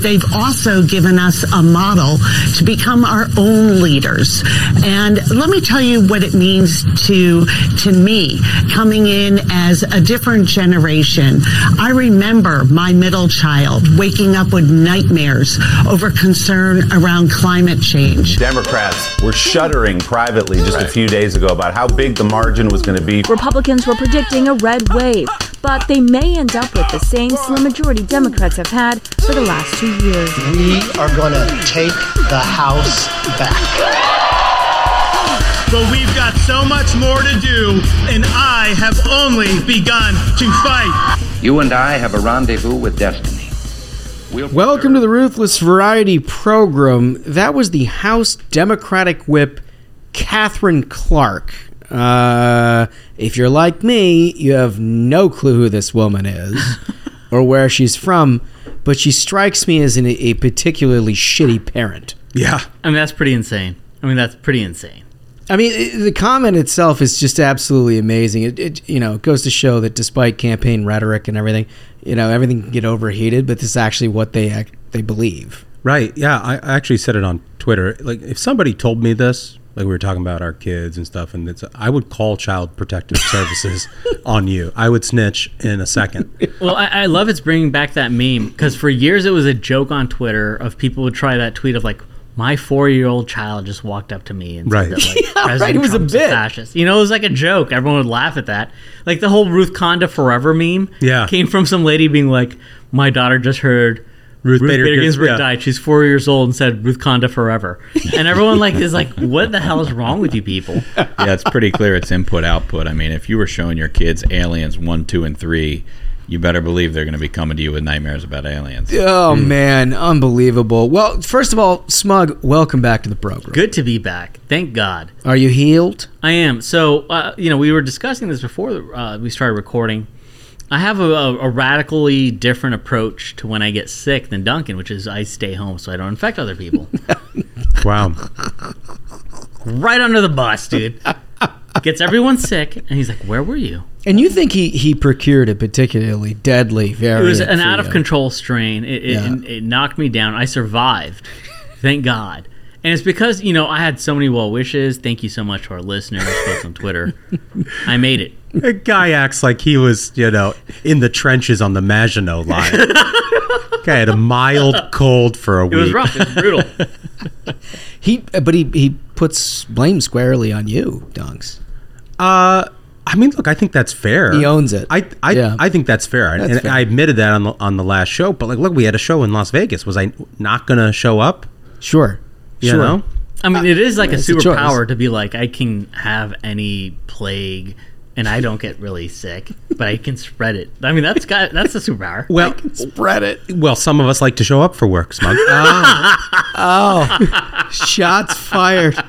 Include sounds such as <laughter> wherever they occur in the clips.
They've also given us a model to become our own leaders. And let me tell you what it means to, to me coming in as a different generation. I remember my middle child waking up with nightmares over concern around climate change. Democrats were shuddering privately just right. a few days ago about how big the margin was going to be. Republicans were predicting a red wave, but they may end up with the same slim majority Democrats have had for the last two years. We are going to take the House back. But we've got so much more to do, and I have only begun to fight. You and I have a rendezvous with destiny. We'll Welcome to the Ruthless Variety Program. That was the House Democratic Whip, Katherine Clark. Uh, if you're like me, you have no clue who this woman is <laughs> or where she's from but she strikes me as an, a particularly shitty parent. Yeah. I mean, that's pretty insane. I mean, that's pretty insane. I mean, it, the comment itself is just absolutely amazing. It, it, you know, it goes to show that despite campaign rhetoric and everything, you know, everything can get overheated, but this is actually what they act, they believe. Right. Yeah. I actually said it on Twitter. Like, if somebody told me this, like we were talking about our kids and stuff and it's I would call child protective services <laughs> on you I would snitch in a second <laughs> well I, I love it's bringing back that meme because for years it was a joke on Twitter of people would try that tweet of like my four-year-old child just walked up to me and right. said that like <laughs> yeah, President right. it was Trump's a bit fascist. You know, it was like a joke. Everyone would laugh at that. Like the whole Ruth Conda Forever meme yeah. came from some lady being like, "My daughter just heard Ruth, Ruth Bader, Bader Ginsburg yeah. died. She's four years old and said Ruth Conda forever. <laughs> And everyone like is like, what the hell is wrong with you people? <laughs> Yeah, it's pretty clear it's input output. I mean, if you were showing your kids Aliens one, two, and three, you better believe they're going to be coming to you with nightmares about aliens. Oh mm. man, unbelievable. Well, first of all, Smug, welcome back to the program. Good to be back. Thank God. Are you healed? I am. So, uh, you know, we were discussing this before uh, we started recording I have a, a, radically different approach to when I get sick than Duncan, which is I stay home so I don't infect other people. <laughs> wow. Right under the bus, dude. Gets everyone sick, and he's like, "Where were you?" And you think he he procured a particularly deadly variant? It was an out of control strain. It, yeah. it, it knocked me down. I survived, thank God. And it's because you know I had so many well wishes. Thank you so much to our listeners, folks on Twitter. <laughs> I made it. <laughs> A guy acts like he was, you know, in the trenches on the Maginot Line. <laughs> guy had a mild cold for a week. It was rough. It was brutal. <laughs> he, but he he puts blame squarely on you, Dunks. Uh. I mean, look, I think that's fair. He owns it. I I, yeah. I think that's fair, that's and fair. I admitted that on the on the last show. But like, look, we had a show in Las Vegas. Was I not going to show up? Sure. You sure. know? I mean, it is like a superpower to be like, I can have any plague and I don't get really sick, but I can spread it. I mean, that's got that's a superpower. Well, spread it. Well, some of us like to show up for work, Smug. <laughs> oh. oh, shots fired.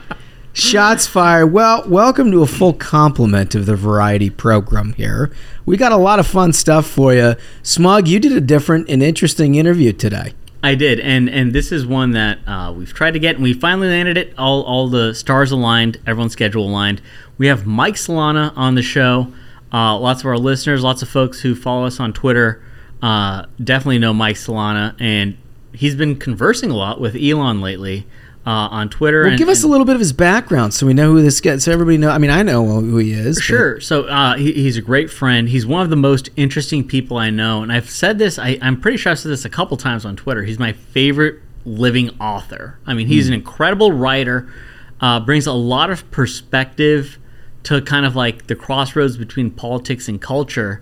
Shots fired. Well, welcome to a full complement of the variety program here. We got a lot of fun stuff for you. Smug, you did a different and interesting interview today. I did, and and this is one that uh, we've tried to get, and we finally landed it. All all the stars aligned, everyone's schedule aligned. We have Mike Solana on the show. Uh, lots of our listeners, lots of folks who follow us on Twitter, uh, definitely know Mike Solana, and he's been conversing a lot with Elon lately uh, on Twitter. Well, and, give us a little bit of his background so we know who this guy. So everybody know. I mean, I know who he is. Sure. But. So uh, he, he's a great friend. He's one of the most interesting people I know, and I've said this. I, am pretty sure I've said this a couple times on Twitter. He's my favorite living author. I mean, he's mm. an incredible writer. Uh, brings a lot of perspective to kind of like the crossroads between politics and culture.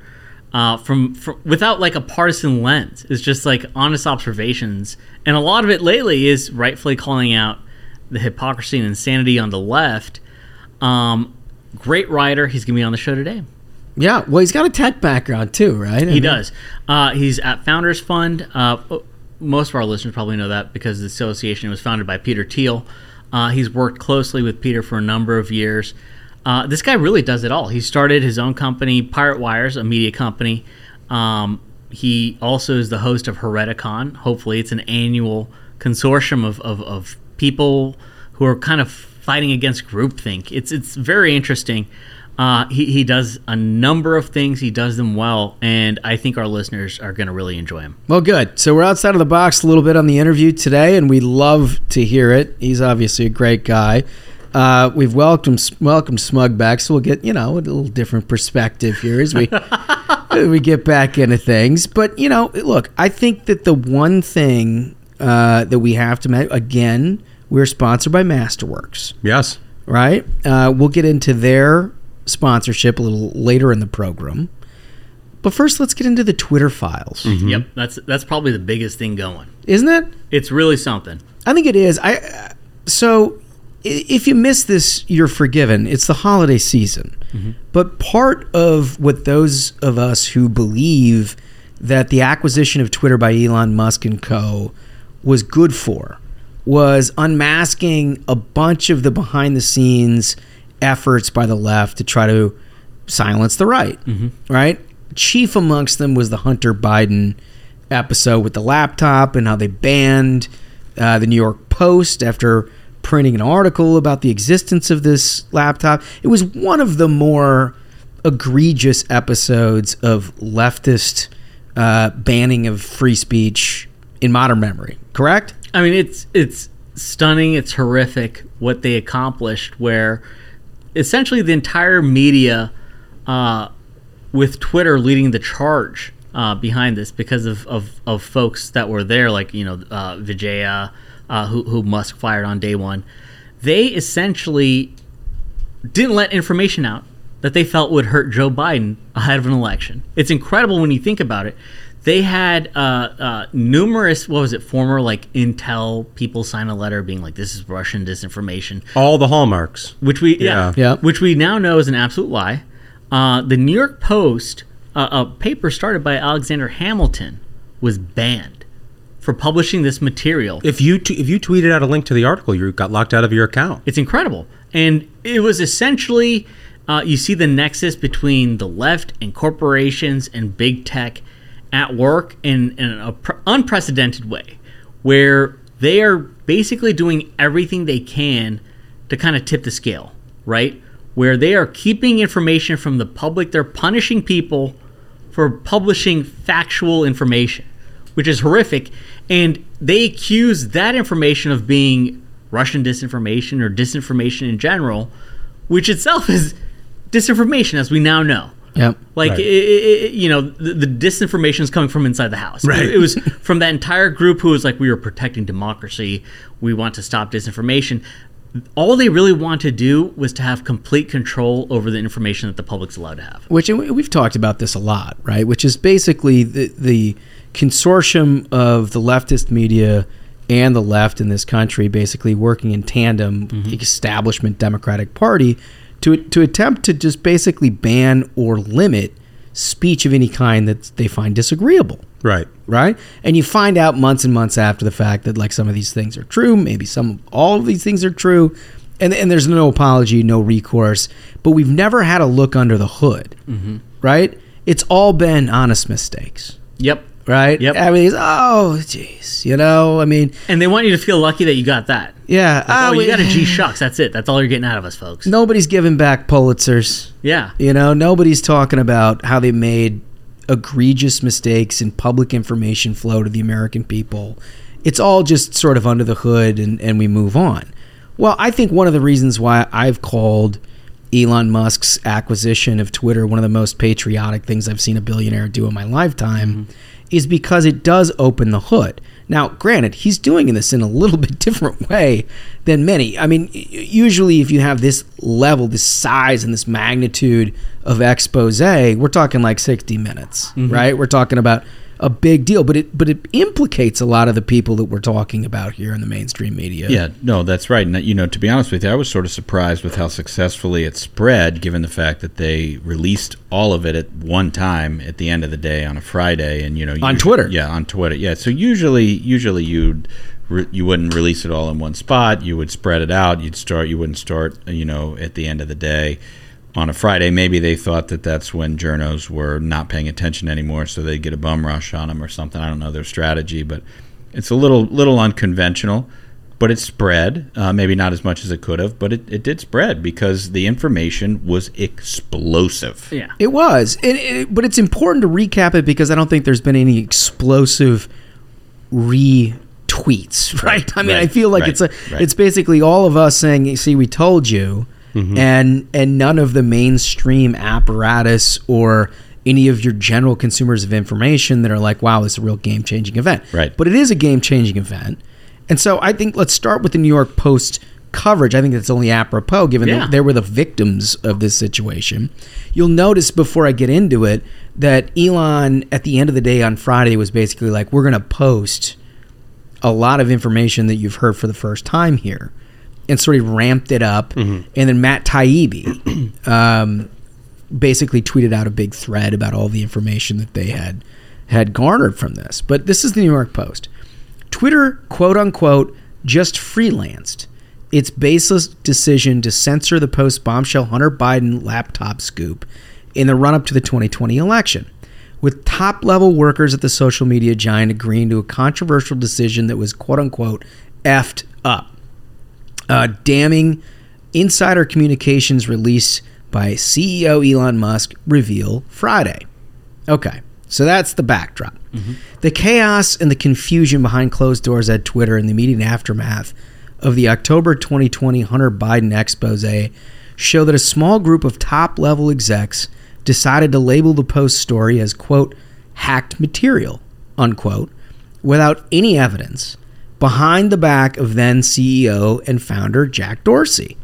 Uh, from, from without like a partisan lens. It's just like honest observations and a lot of it lately is rightfully calling out the hypocrisy and insanity on the left. Um, great writer. He's going to be on the show today. Yeah, well, he's got a tech background too, right? I he mean, does. Uh, he's at Founders Fund. Uh, most of our listeners probably know that because the association was founded by Peter Thiel. Uh, he's worked closely with Peter for a number of years. Uh, this guy really does it all. He started his own company, Pirate Wires, a media company. Um, he also is the host of Hereticon. Hopefully, it's an annual consortium of, of, of people who are kind of fighting against groupthink. It's it's very interesting. Uh, he, he does a number of things. He does them well, and I think our listeners are going to really enjoy him. Well, good. So we're outside of the box a little bit on the interview today, and we love to hear it. He's obviously a great guy. Uh, we've welcomed welcomed Smug back, so we'll get you know a little different perspective here as we <laughs> we get back into things. But you know, look, I think that the one thing uh, that we have to make again, we're sponsored by Masterworks, Yes. right? Uh, we'll get into their sponsorship a little later in the program. But first, let's get into the Twitter files, Yep, that's that's probably the biggest thing going. isn't it? It's really something. I think it is. I uh, so i- if you miss this, you're forgiven. It's the holiday season. But part of what those of us who believe that the acquisition of Twitter by Elon Musk and co was good for was unmasking a bunch of the behind the scenes efforts by the left to try to silence the right. Right? Chief amongst them was the Hunter Biden episode with the laptop and how they banned uh, the New York Post after printing an article about the existence of this laptop. It was one of the more egregious episodes of leftist uh, banning of free speech in modern memory. Correct? I mean, it's it's stunning. It's horrific what they accomplished. Where essentially the entire media, uh, with Twitter leading the charge uh, behind this because of, of, of folks that were there, like you know uh, Vijaya, uh, who who Musk fired on day one. They essentially didn't let information out that they felt would hurt Joe Biden ahead of an election. It's incredible when you think about it. They had uh, uh, numerous, what was it, former like Intel people sign a letter being like, "This is Russian disinformation," All the hallmarks. which we yeah, Yeah. which we now know is an absolute lie. Uh, the New York Post, uh, a paper started by Alexander Hamilton, was banned for publishing this material. If you t- if you tweeted out a link to the article, you got locked out of your account. It's incredible. And it was essentially, uh, you see the nexus between the left and corporations and big tech at work in, in an appre- unprecedented way, where they are basically doing everything they can to kind of tip the scale, right? Where they are keeping information from the public, they're punishing people for publishing factual information, which is horrific. And they accuse that information of being Russian disinformation or disinformation in general, which itself is disinformation, as we now know. Yep. Like, Right. i i i you know, the, the disinformation is coming from inside the house. Right. It, it was from that entire group who was like, we are protecting democracy. We want to stop disinformation. All they really want to do was to have complete control over the information that the public's allowed to have. which and we- we've talked about this a lot, right? Which is basically the, the consortium of the leftist media and the left in this country basically working in tandem, the establishment Democratic Party, to to attempt to just basically ban or limit speech of any kind that they find disagreeable Right. right? And you find out months and months after the fact that like some of these things are true, maybe some all of these things are true, and and there's no apology, no recourse. But we've never had a look under the hood, mm-hmm. right? It's all been honest mistakes, Yep. Right? Yep. I mean, it's, oh, jeez, you know, I mean, And they want you to feel lucky that you got that. yeah. oh, we- you got a G <laughs> shucks. That's it. That's all you're getting out of us, folks. Nobody's giving back Pulitzers. Yeah. You know, nobody's talking about how they made egregious mistakes in public information flow to the American people. It's all just sort of under the hood and, and we move on. Well, I think one of the reasons why I've called Elon Musk's acquisition of Twitter one of the most patriotic things I've seen a billionaire do in my lifetime mm-hmm. Is because it does open the hood. Now, granted, he's doing this in a little <laughs> bit different way than many. I mean, usually if you have this level, this size, and this magnitude of expose, we're talking like 60 minutes, mm-hmm. right? We're talking about a big deal, but it but it implicates a lot of the people that we're talking about here in the mainstream media. Yeah, no, that's right. And you know, to be honest with you, I was sort of surprised with how successfully it spread, given the fact that they released all of it at one time at the end of the day on a Friday, and you know, On usually- Twitter. Yeah, on Twitter. Yeah, so usually, usually you'd you wouldn't release it all in one spot. You would spread it out. You'd start. You wouldn't start. You know, at the end of the day. On a Friday, maybe they thought that that's when journos were not paying attention anymore, so they'd get a bum rush on them or something. I don't know their strategy, but it's a little little unconventional. but it spread. Uh, maybe not as much as it could have, but it, it did spread because the information was explosive. Yeah. It was, it, it, but it's important to recap it because I don't think there's been any explosive retweets, <laughs> right? I mean, I feel like right, it's a, right. it's basically all of us saying, "See, we told you," Mm-hmm. and and none of the mainstream apparatus or any of your general consumers of information that are like, "Wow, this is a real game changing event." Right. But it is a game changing event, and so I think let's start with the New York Post coverage. I think that's only apropos given Yeah. that they were the victims of this situation. You'll notice before I get into it that Elon, at the end of the day on Friday, was basically like, "We're going to post a lot of information that you've heard for the first time here," and sort of ramped it up. And then Matt Taibbi <clears throat> um, basically tweeted out a big thread about all the information that they had had garnered from this. But this is the New York Post. Twitter, quote unquote, just freelanced its baseless decision to censor the post bombshell Hunter Biden laptop scoop in the run up to the 2020 election, with top level workers at the social media giant agreeing to a controversial decision that was, quote unquote, effed up. Uh, damning insider communications release by CEO Elon Musk reveal Friday. Okay, so that's the backdrop. The chaos and the confusion behind closed doors at Twitter in the immediate aftermath of the October 2020 Hunter Biden expose show that a small group of top level execs decided to label the post story as, quote, hacked material, unquote, without any evidence behind the back of then CEO and founder Jack Dorsey.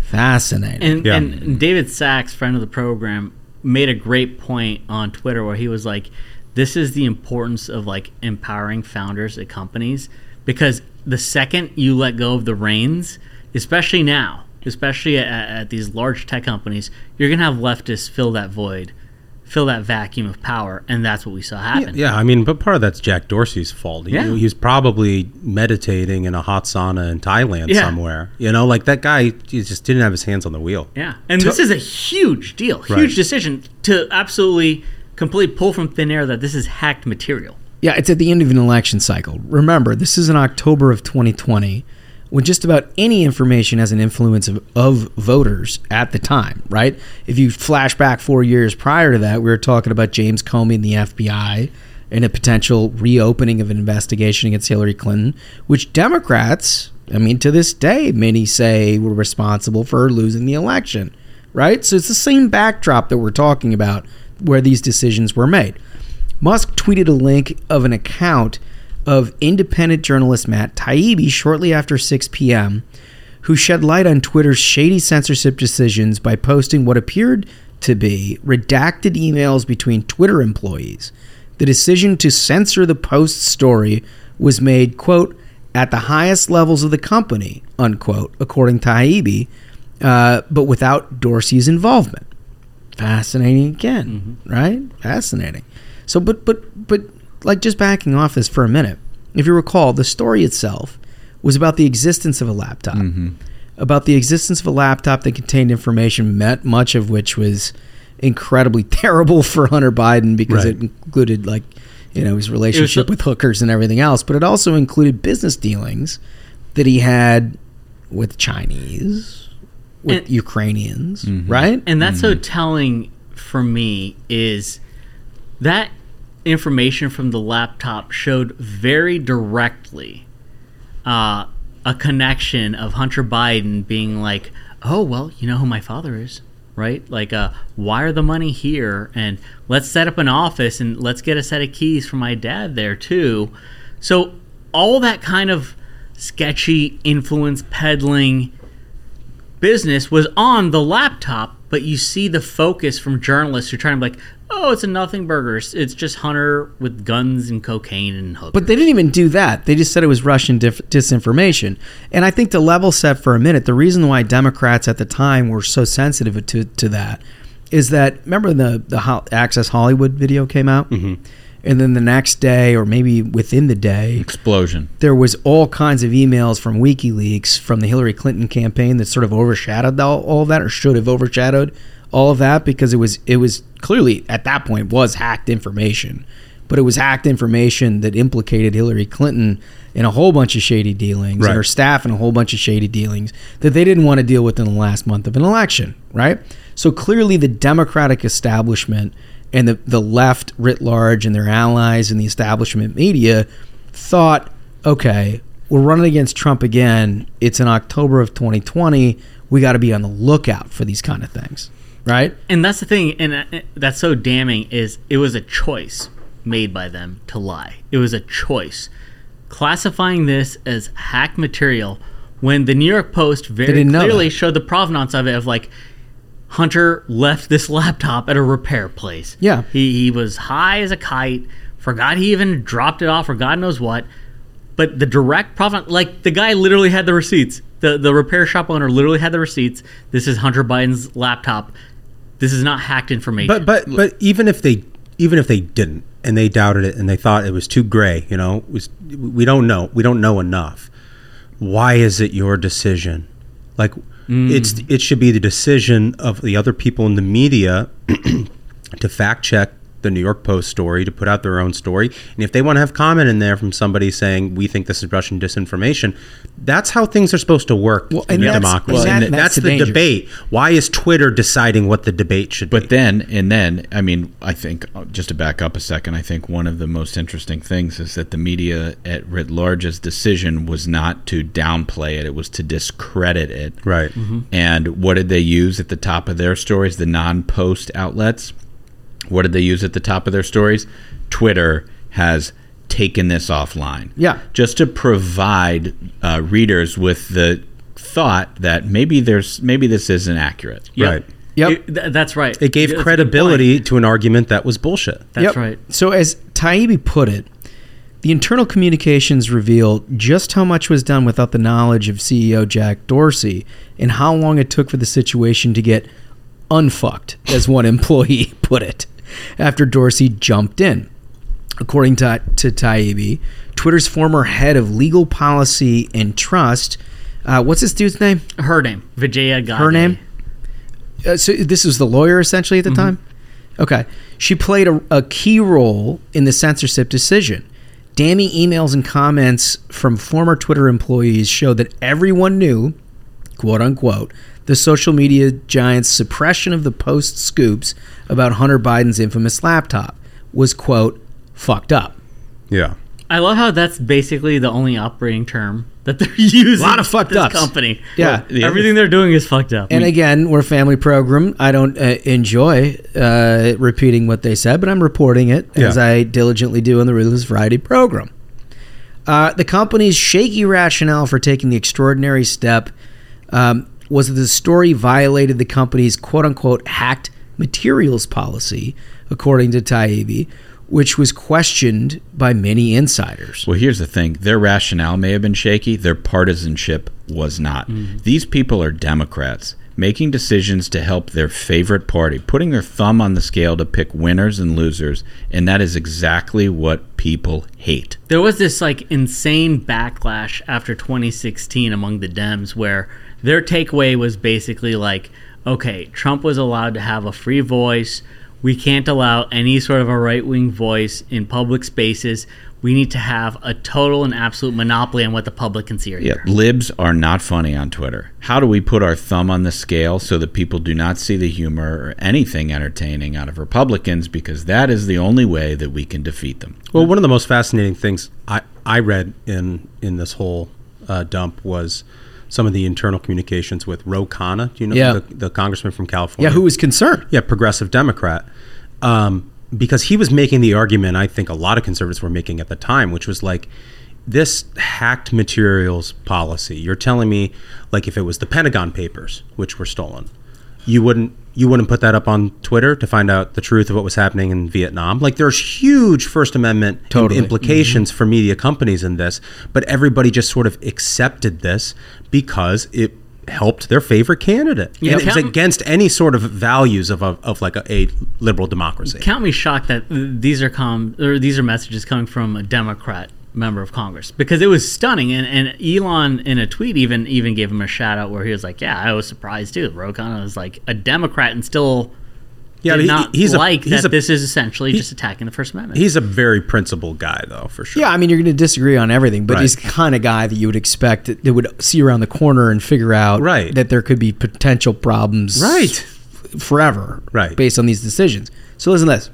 Fascinating. And, Yeah. and David Sacks, friend of the program, made a great point on Twitter where he was like, "This is the importance of like empowering founders at companies because the second you let go of the reins, especially now, especially at, at these large tech companies, you're gonna have leftists fill that void." Fill that vacuum of power, and that's what we saw happen. Yeah, I mean, but part of that's Jack Dorsey's fault. He, Yeah. He's probably meditating in a hot sauna in Thailand Yeah. somewhere. You know, like that guy he just didn't have his hands on the wheel. Yeah, and this is a huge deal, huge Right. decision to absolutely completely pull from thin air that this is hacked material. Yeah, it's at the end of an election cycle. Remember, this is in October of 2020 when just about any information has an influence of, of voters at the time, right? If you flash back four years prior to that, we were talking about James Comey and the FBI and a potential reopening of an investigation against Hillary Clinton, which Democrats, I mean, to this day, many say were responsible for losing the election, right? So it's the same backdrop that we're talking about where these decisions were made. Musk tweeted a link of an account of independent journalist Matt Taibbi shortly after 6 p.m., who shed light on Twitter's shady censorship decisions by posting what appeared to be redacted emails between Twitter employees. The decision to censor the post story was made, quote, at the highest levels of the company, unquote, according to Taibbi, uh, but without Dorsey's involvement fascinating again, right? Fascinating. So, but but but like just backing off this for a minute. If you recall, the story itself was about the existence of a laptop, about the existence of a laptop that contained information, met much of which was incredibly <laughs> terrible for Hunter Biden because Right. it included like you know his relationship with hookers and everything else, but it also included business dealings that he had with Chinese, with And- Ukrainians, right? And that's so telling for me is that information from the laptop showed very directly uh, a connection of Hunter Biden being like, oh, well, you know who my father is, right? Like, uh, wire the money here and let's set up an office and let's get a set of keys for my dad there too. So, all that kind of sketchy influence peddling business was on the laptop, but you see the focus from journalists who are trying to be like, oh, it's a nothing burger. It's- It's just Hunter with guns and cocaine and hookers. But they didn't even do that. They just said it was Russian dif- disinformation. And I think to level set for a minute, the reason why Democrats at the time were so sensitive to, to that is that remember the the Ho- Access Hollywood video came out, mm-hmm. and then the next day or maybe within the day, Explosion. there was all kinds of emails from WikiLeaks from the Hillary Clinton campaign that sort of overshadowed all, all that, or should have overshadowed all of that because it was it was clearly at that point was hacked information, but it was hacked information that implicated Hillary Clinton in a whole bunch of shady dealings Right. and her staff in a whole bunch of shady dealings that they didn't want to deal with in the last month of an election, right? So clearly the Democratic establishment and the, the left writ large and their allies and the establishment media thought, okay, we're running against Trump again. It's in October of 2020. We got to be on the lookout for these kind of things, right? And that's the thing, and uh, that's so damning is it was a choice made by them to lie. It was a choice, classifying this as hack material when the New York Post very clearly showed the provenance of it of like Hunter left this <laughs> laptop at a repair place. Yeah. he he was high as a kite, forgot he even dropped it off or God knows what. But the direct provenance, like the guy literally had the receipts. The the repair shop owner literally had the receipts. This is Hunter Biden's laptop. This is not hacked information. But but but even if they even if they didn't and they doubted it and they thought it was too gray, you know, was we don't know we don't know enough. Why is it your decision? Like mm. it's it should be the decision of the other people in the media <clears throat> to fact check the New York Post story, to put out their own story. And if they want to have comment in there from somebody saying we think this is Russian disinformation, that's how things are supposed to work Well, in and a that's- democracy. well, and And that's that's, the the danger. debate. Why is Twitter deciding what the debate should be? But then, and then, I mean, I think uh, just to back up a second, I think one of the most interesting things is that the media at writ large's decision was not to downplay it; it was to discredit it. Right. And what did they use at the top of their stories? The non-post outlets. What did they use at the top of their stories? Twitter has taken this offline. Yeah. Just to provide uh, readers with the thought that maybe there's maybe this isn't accurate. Yep. Right. Yep. It- th- that's right. It gave That's credibility to an argument that was bullshit. That's Yep. right. So, as Taibbi put it, the internal communications revealed just how much was done without the knowledge of CEO Jack Dorsey and how long it took for the situation to get unfucked, as one <laughs> employee put it, after Dorsey jumped in. According to, to Taibbi, Twitter's former head of legal policy and trust, uh, what's this dude's name? Her name, Vijaya Gadde. Her name? Uh, so this was the lawyer essentially at the time. Okay, she played a, a key role in the censorship decision. Damning emails and comments from former Twitter employees showed that everyone knew, quote unquote, the social media giant's suppression of the post scoops about Hunter Biden's infamous laptop was quote fucked up. Yeah. I love how that's basically the only operating term that they're <laughs> using. A lot of fucked up company. Yeah. the everything they're doing is fucked up. And again, we're a family program. I don't uh, enjoy uh, repeating what they said, but I'm reporting it as I diligently do on the Ruthless Variety program. Uh, the company's shaky rationale for taking the extraordinary step um, was that the story violated the company's quote unquote hacked materials policy, according to Taibbi, which was questioned by many insiders. Well, here's the thing their rationale may have been shaky, their partisanship was not. Mm-hmm. These people are Democrats making decisions to help their favorite party, putting their thumb on the scale to pick winners and losers, and that is exactly what people hate. there was this like insane backlash after 2016 among the Dems where their takeaway was basically like, okay, Trump was allowed to have a free voice. We can't allow any sort of a right wing voice in public spaces. We need to have a total and absolute monopoly on what the public can see or Yeah, libs are not funny on Twitter. How do we put our thumb on the scale so that people do not see the humor or anything entertaining out of Republicans because that is the only way that we can defeat them? Well, one of the most fascinating things I, I read in in this whole uh, dump was some of the internal communications with Ro Khanna. Do you know Yeah. the, the congressman from California? Yeah, who was concerned? yeah, progressive Democrat. Um, because he was making the argument I think a lot of conservatives were making at the time, which was like this hacked materials policy. You're telling me, like, if it was the Pentagon Papers which were stolen, you wouldn't you wouldn't put that up on Twitter to find out the truth of what was happening in Vietnam. Like, there's huge First Amendment Totally. Mm-hmm. implications for media companies in this, but everybody just sort of accepted this because it helped their favorite candidate. Yeah, and it was against any sort of values of a, of like a, a liberal democracy. Count me shocked that these are com or these are messages coming from a Democrat member of Congress because it was stunning and, and Elon in a tweet even even gave him a shout out where he was like, Yeah, I was surprised too. Ro Khanna was like a Democrat and still Yeah, did he- not he's a- like he's that a- this is essentially he- just attacking the First Amendment. He's a very principled guy, though, for sure. Yeah, I mean, you're going to disagree on everything, but Right. he's the kind of guy that you would expect that, that would see around the corner and figure out Right. that there could be potential problems Right. f- forever Right. based on these decisions. So listen to this.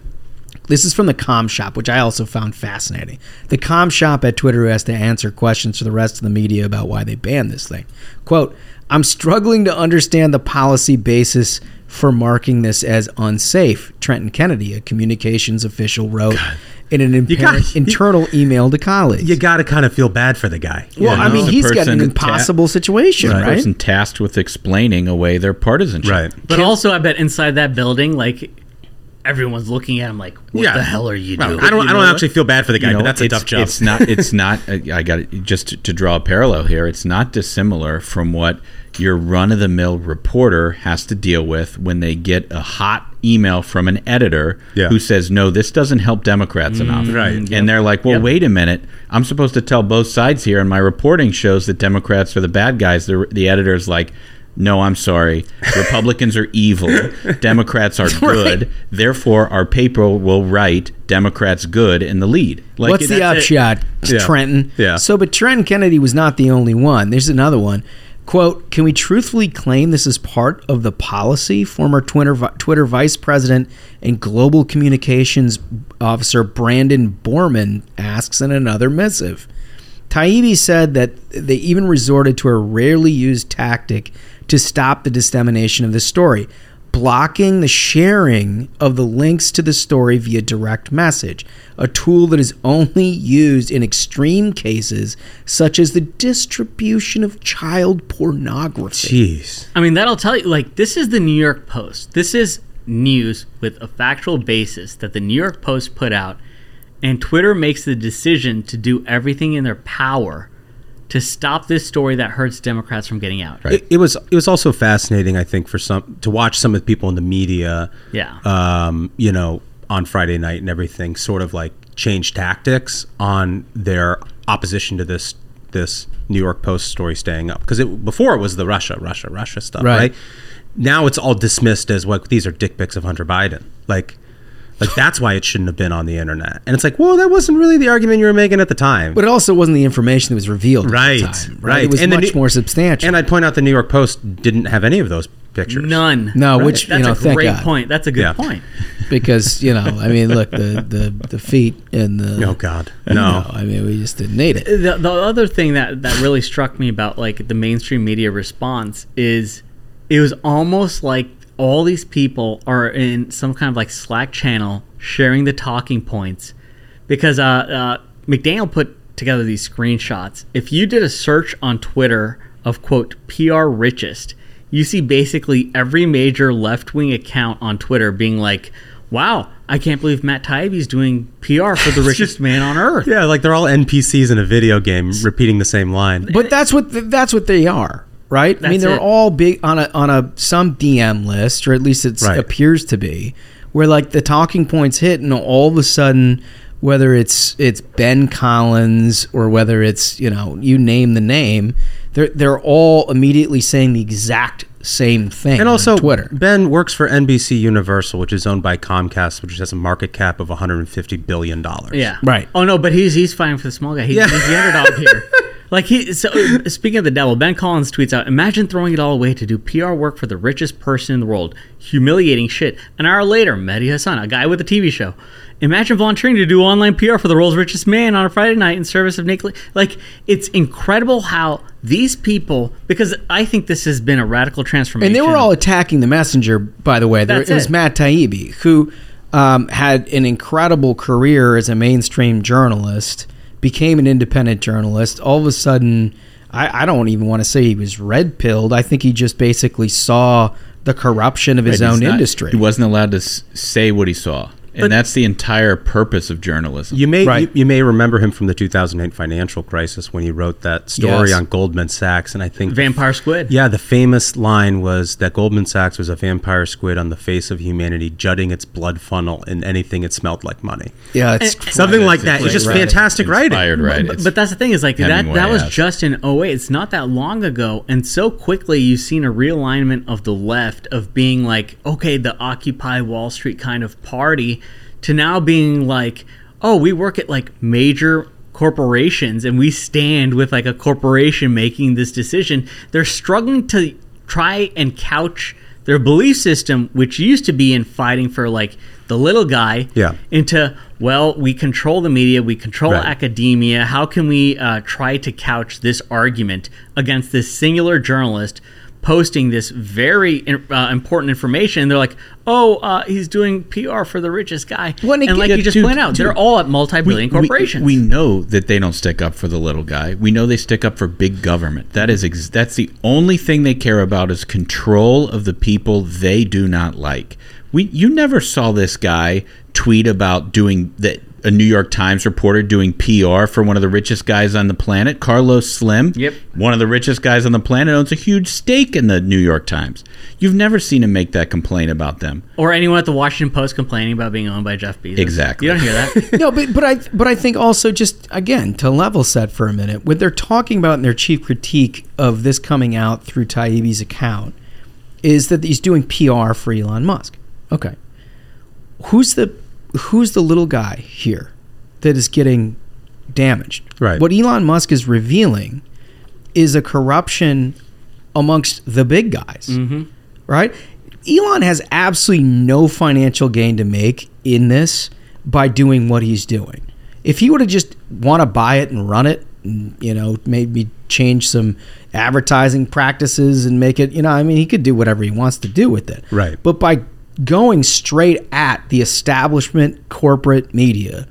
This is from the Com Shop, which I also found fascinating. The Com Shop at Twitter who has to answer questions to the rest of the media about why they banned this thing. Quote, I'm struggling to understand the policy basis for marking this as unsafe, Trenton Kennedy, a communications official, wrote in an got- imper- internal email to colleagues. You got to kind of feel bad for the guy. Well, Yeah, I mean, he's got an person impossible situation, the right? person tasked with explaining away their partisanship. Right. but also, I bet inside that building, like everyone's looking at him like, "What Yeah. the hell are you Well, doing?" I don't. You I don't know? actually feel bad for the guy, You know, but that's a tough job. It's not. <laughs> It's not. uh, I got it. Just to, to draw a parallel here, it's not dissimilar from what your run-of-the-mill reporter has to deal with when they get a hot email from an editor Yeah. who says, "No, this doesn't help Democrats enough." Right. And they're like, "Well, wait a minute. I'm supposed to tell both sides here, and my reporting shows that Democrats are the bad guys." The the editor's like. No, I'm sorry. Republicans are evil. <laughs> Democrats are good. Therefore, our paper will write Democrats good in the lead. Like What's the upshot, Yeah. Trenton? Yeah. So, but Trenton Kennedy was not the only one. There's another one. Quote, can we truthfully claim this is part of the policy? Former Twitter, Twitter vice president and global communications officer Brandon Borrman asks in another missive. Taibbi said that they even resorted to a rarely used tactic to stop the dissemination of the story, blocking the sharing of the links to the story via direct message, a tool that is only used in extreme cases such as the distribution of child pornography. Jeez. I mean, that'll tell you. Like, this is the New York Post. This is news with a factual basis that the New York Post put out, and Twitter makes the decision to do everything in their power to stop this story that hurts Democrats from getting out. It, it was. It was also fascinating, I think, for some to watch some of the people in the media. Yeah. Um, you know, on Friday night and everything, sort of like change tactics on their opposition to this this New York Post story staying up because it before it was the Russia, Russia, Russia stuff, Right. right? Now it's all dismissed as what these are dick pics of Hunter Biden, like. Like that's why it shouldn't have been on the internet, and it's like, well, that wasn't really the argument you were making at the time. But it also wasn't the information that was revealed at Right, the time. right. It was And much New- more substantial. And I'd point out the New York Post didn't have any of those pictures. None. no, which, That's you know, a thank great God. point. That's a good Yeah. point. <laughs> Because, you know, I mean, look, the, the, the feet and the. Oh God, you no. know, I mean, we just didn't need it. The, the other thing that, that really struck me about like the mainstream media response is it was almost like all these people are in some kind of like Slack channel sharing the talking points because uh, uh, McDaniel put together these screenshots. If you did a search on Twitter of quote PR richest, you see basically every major left wing account on Twitter being like, "Wow, I can't believe Matt Taibbi's doing PR for the <laughs> richest man on earth." Yeah, like they're all NPCs in a video game repeating the same line. But that's what that's what they are, right? I mean, they're it. all big on a on a some DM list, or at least it Right. appears to be, where like the talking points hit, and all of a sudden, whether it's it's Ben Collins or whether it's you know you name the name, they're they're all immediately saying the exact same thing. And also, on Twitter. Ben works for NBC Universal, which is owned by Comcast, which has a market cap of 150 billion dollars. Yeah. Right. Oh no, but he's he's fighting for the small guy. He's, Yeah. he's the underdog here. <laughs> Like he. So uh, speaking of the devil, Ben Collins tweets out: Imagine throwing it all away to do PR work for the richest person in the world. Humiliating shit. An hour later, Mehdi Hasan, a guy with a TV show. Imagine volunteering to do online PR for the world's richest man on a Friday night in service of naked. Like it's incredible how these people, because I think this has been a radical transformation. And they were all attacking the messenger, by the way. There, That's it was. Matt Taibbi, who um, had an incredible career as a mainstream journalist, became an independent journalist. All of a sudden, I, I don't even want to say he was red pilled. I think he just basically saw the corruption of his Right, own not- industry. He wasn't allowed to say what he saw. And that's the entire purpose of journalism. You may Right. you, you may remember him from the 2008 financial crisis when he wrote that story Yes. on Goldman Sachs, and I think Vampire Squid. Yeah, the famous line was that Goldman Sachs was a vampire squid on the face of humanity, jutting its blood funnel in anything it smelled like money. Yeah, it's Something like that. It's just Right. fantastic writing. Inspired, right? But, but that's the thing is like that Hemingway that was has. just in 08. It's not that long ago. And so quickly you've seen a realignment of the left of being like, okay, the Occupy Wall Street kind of party to now being like, oh, we work at like major corporations and we stand with like a corporation making this decision. They're struggling to try and couch their belief system, which used to be in fighting for like the little guy, Yeah. into well, we control the media, we control Right. academia. How can we uh, try to couch this argument against this singular journalist posting this very uh, important information? And they're like, "Oh, uh, he's doing PR for the richest guy." When and like you just dude, pointed out, dude, they're all at multi-billion we- corporations. We, know that they don't stick up for the little guy. We know they stick up for big government. That is ex- that's the only thing they care about is control of the people they do not like. We you never saw this guy tweet about doing that a New York Times reporter doing PR for one of the richest guys on the planet, Carlos Slim. Yep. One of the richest guys on the planet owns a huge stake in the New York Times. You've never seen him make that complaint about them. or anyone at the Washington Post complaining about being owned by Jeff Bezos. Exactly. You don't hear that. <laughs> no, but but I but I think also just again to level set for a minute, what they're talking about in their chief critique of this coming out through Taibbi's account is that he's doing PR for Elon Musk. Okay, who's the who's the little guy here that is getting damaged? Right. What Elon Musk is revealing is a corruption amongst the big guys. Mm-hmm. Right? Elon has absolutely no financial gain to make in this by doing what he's doing. If he would have just want to buy it and run it, and, you know, maybe change some advertising practices and make it, you know, I mean, he could do whatever he wants to do with it. Right. But by going straight at the establishment corporate media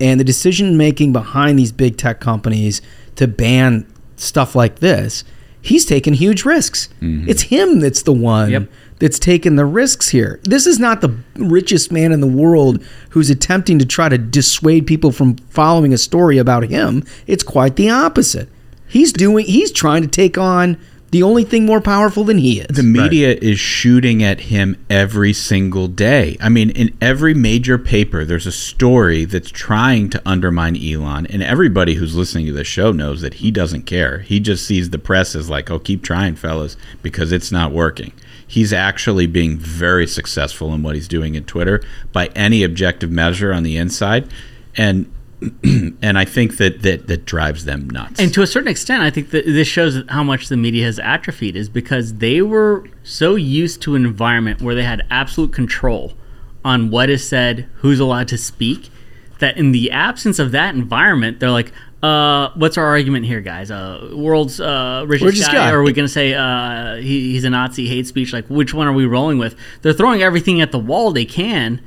and the decision making behind these big tech companies to ban stuff like this, he's taking huge risks. Mm-hmm. It's him that's the one Yep. that's taking the risks here. This is not the richest man in the world who's attempting to try to dissuade people from following a story about him. It's quite the opposite. He's doing he's trying to take on the only thing more powerful than he is. The media is shooting at him every single day. I mean, in every major paper, there's a story that's trying to undermine Elon, and everybody who's listening to the show knows that he doesn't care. He just sees the press as like, "Oh, keep trying, fellas, because it's not working." He's actually being very successful in what he's doing in Twitter by any objective measure on the inside, and <clears throat> and I think that that that drives them nuts. And to a certain extent, I think that this shows how much the media has atrophied is because they were so used to an environment where they had absolute control on what is said, who's allowed to speak, that in the absence of that environment, they're like, uh, what's our argument here, guys? Uh, world's uh, richest, Richest guy, guy. or are we going to say uh, he, he's a Nazi, hate speech? Like, which one are we rolling with? They're throwing everything at the wall they can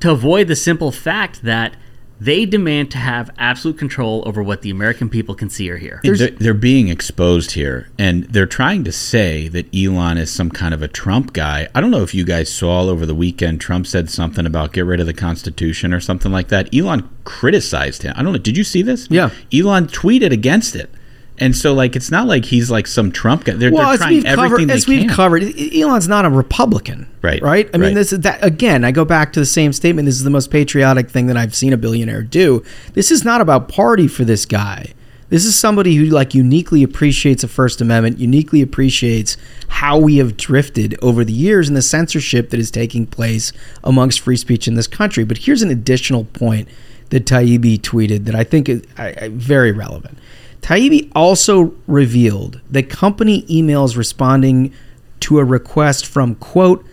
to avoid the simple fact that they demand to have absolute control over what the American people can see or hear. they're, they're being exposed here, and they're trying to say that Elon is some kind of a Trump guy. I don't know if you guys saw over the weekend. Trump said something about get rid of the Constitution or something like that. Elon criticized him. I don't know. Did you see this? Yeah. Elon tweeted against it, and so like it's not like he's like some Trump guy. They're, well, they're trying everything covered, they as we've can. covered, Elon's not a Republican, Right, Right. I mean, right. this is that again. I go back to the same statement. This is the most patriotic thing that I've seen a billionaire do. This is not about party for this guy. This is somebody who like uniquely appreciates the First Amendment, uniquely appreciates how we have drifted over the years and the censorship that is taking place amongst free speech in this country. But here's an additional point that Taibbi tweeted that I think is I, I, very relevant. Taibbi also revealed that company emails responding to a request from quote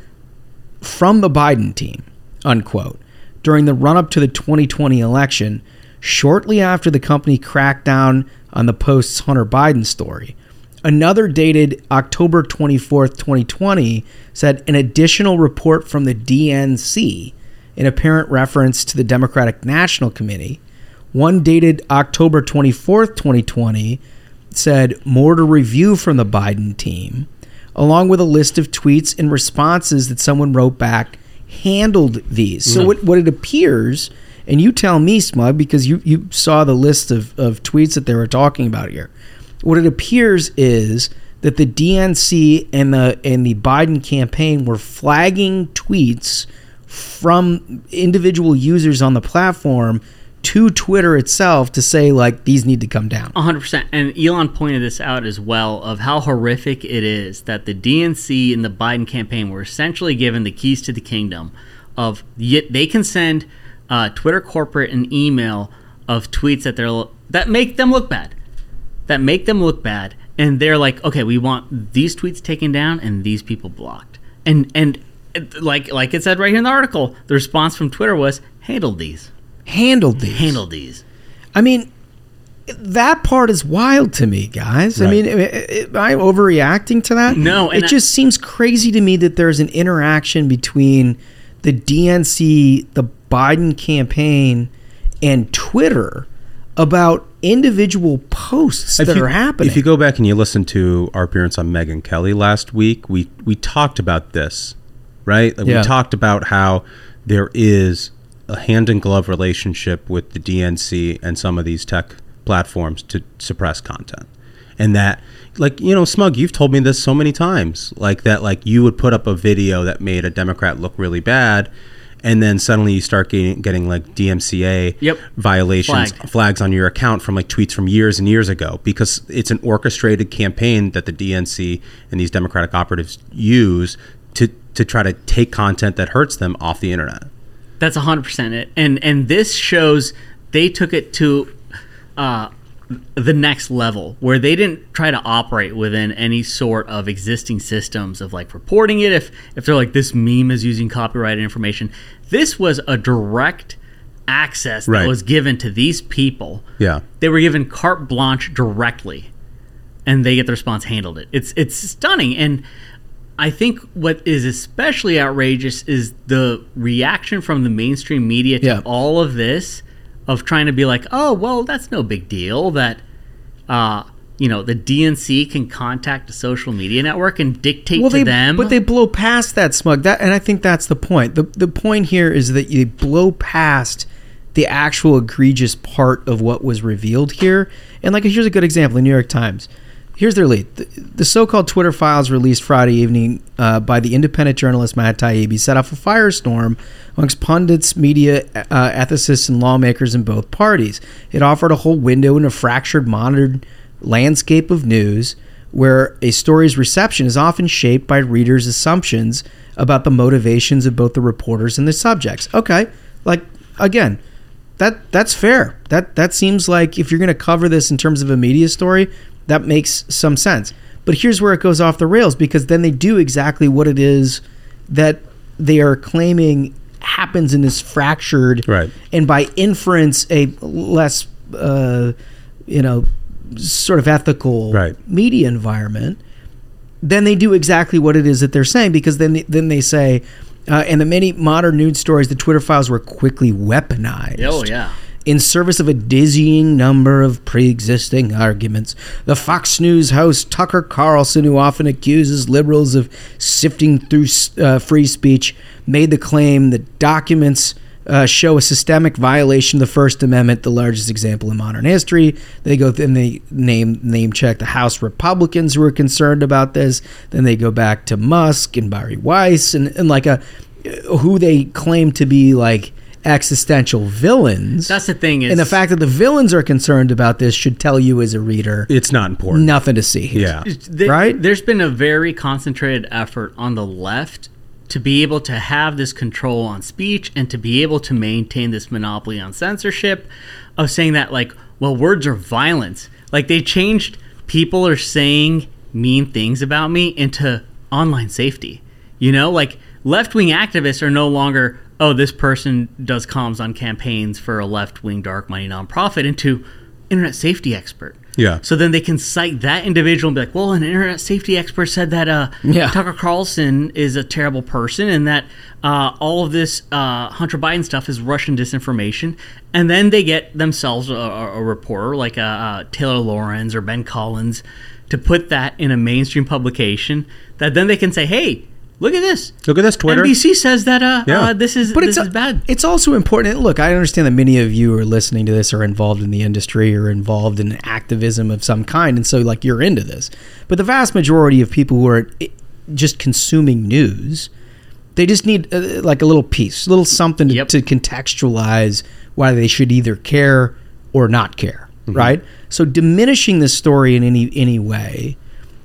from the Biden team unquote during the run up to the 2020 election shortly after the company cracked down on the Post's Hunter Biden story. Another dated October 24th, 2020 said an additional report from the DNC in apparent reference to the Democratic National Committee. One dated October 24th, 2020 said more to review from the Biden team, along with a list of tweets and responses that someone wrote back handled these. So No. what what it appears, and you tell me, Smug, because you you saw the list of of tweets that they were talking about here. What it appears is that the DNC and the and the Biden campaign were flagging tweets from individual users on the platform to Twitter itself to say like these need to come down. 100%. And Elon pointed this out as well of how horrific it is that the DNC and the Biden campaign were essentially given the keys to the kingdom of yet they can send uh, Twitter corporate an email of tweets that they're that make them look bad. That make them look bad and they're like, "Okay, we want these tweets taken down and these people blocked." And and like like it said right here in the article, the response from Twitter was, "Handled these." Handled these. Handled these. I mean, that part is wild to me, guys. I Right. mean, am I overreacting to that? No, and it I- just seems crazy to me that there's an interaction between the DNC, the Biden campaign, and Twitter about individual posts that you- are happening. If you go back and you listen to our appearance on Megyn Kelly last week, we we talked about this, right? Like Yeah. We talked about how there is a hand in glove relationship with the DNC and some of these tech platforms to suppress content, and that. Like you know, Smug, you've told me this so many times. Like that, like you would put up a video that made a Democrat look really bad, and then suddenly you start getting, getting like DMCA Yep. violations Flag. flags on your account from like tweets from years and years ago because it's an orchestrated campaign that the DNC and these Democratic operatives use to to try to take content that hurts them off the internet. That's hundred percent it, and and this shows they took it to uh, the next level where they didn't try to operate within any sort of existing systems of like reporting it. If if they're like this meme is using copyrighted information, this was a direct access that Right. was given to these people. Yeah. They were given carte blanche directly, and they get the response handled it. It's it's stunning, and I think what is especially outrageous is the reaction from the mainstream media to Yeah. all of this, of trying to be like, oh well, that's no big deal that. Uh, you know the DNC can contact a social media network and dictate to they, them. But they blow past that smug. That, and I think that's the point. The the point here is that you blow past the actual egregious part of what was revealed here. And like, here's a good example: the New York Times. Here's their lead. The, the so-called Twitter files released Friday evening uh, by the independent journalist Matt Taibbi set off a firestorm amongst pundits, media uh, ethicists, and lawmakers in both parties. It offered a whole window in a fractured, monitored landscape of news where a story's reception is often shaped by readers' assumptions about the motivations of both the reporters and the subjects. Okay, like again, that that's fair. That that seems like if you're going to cover this in terms of a media story, that makes some sense. But here's where it goes off the rails because then they do exactly what it is that they are claiming happens in this fractured Right. and by inference a less uh, you know sort of ethical Right. media environment then they do exactly what it is that they're saying because then they, then they say uh, in the many modern news stories the twitter files were quickly weaponized oh yeah. In service of a dizzying number of pre-existing arguments. The Fox News host Tucker Carlson, who often accuses liberals of sifting through uh, free speech, made the claim that documents uh, show a systemic violation of the First Amendment, the largest example in modern history. They go and they name name check the House Republicans who are concerned about this. Then they go back to Musk and Bari Weiss and, and like a who they claim to be like existential villains. That's the thing is and the fact that the villains are concerned about this should tell you as a reader It's not important. nothing to see here. Yeah. Th- Right? There's been a very concentrated effort on the left to be able to have this control on speech and to be able to maintain this monopoly on censorship of saying that like well words are violence like they changed people are saying mean things about me into online safety you know like left-wing activists are no longer oh this person does comms on campaigns for a left-wing dark money nonprofit into internet safety expert Yeah. so then they can cite that individual and be like, well, an internet safety expert said that uh, Yeah. Tucker Carlson is a terrible person and that uh, all of this uh, Hunter Biden stuff is Russian disinformation. And then they get themselves a, a a reporter like uh, uh, Taylor Lorenz or Ben Collins to put that in a mainstream publication that then they can say, hey, Look at this. Look at this Twitter. NBC says that uh, Yeah. uh this is But this it's is bad. It's also important. Look, I understand that many of you are listening to this are involved in the industry or involved in activism of some kind, and so like you're into this. But the vast majority of people who are just consuming news, they just need uh, like a little piece, a little something to, Yep. to contextualize why they should either care or not care, Mm-hmm. right? So diminishing the story in any any way.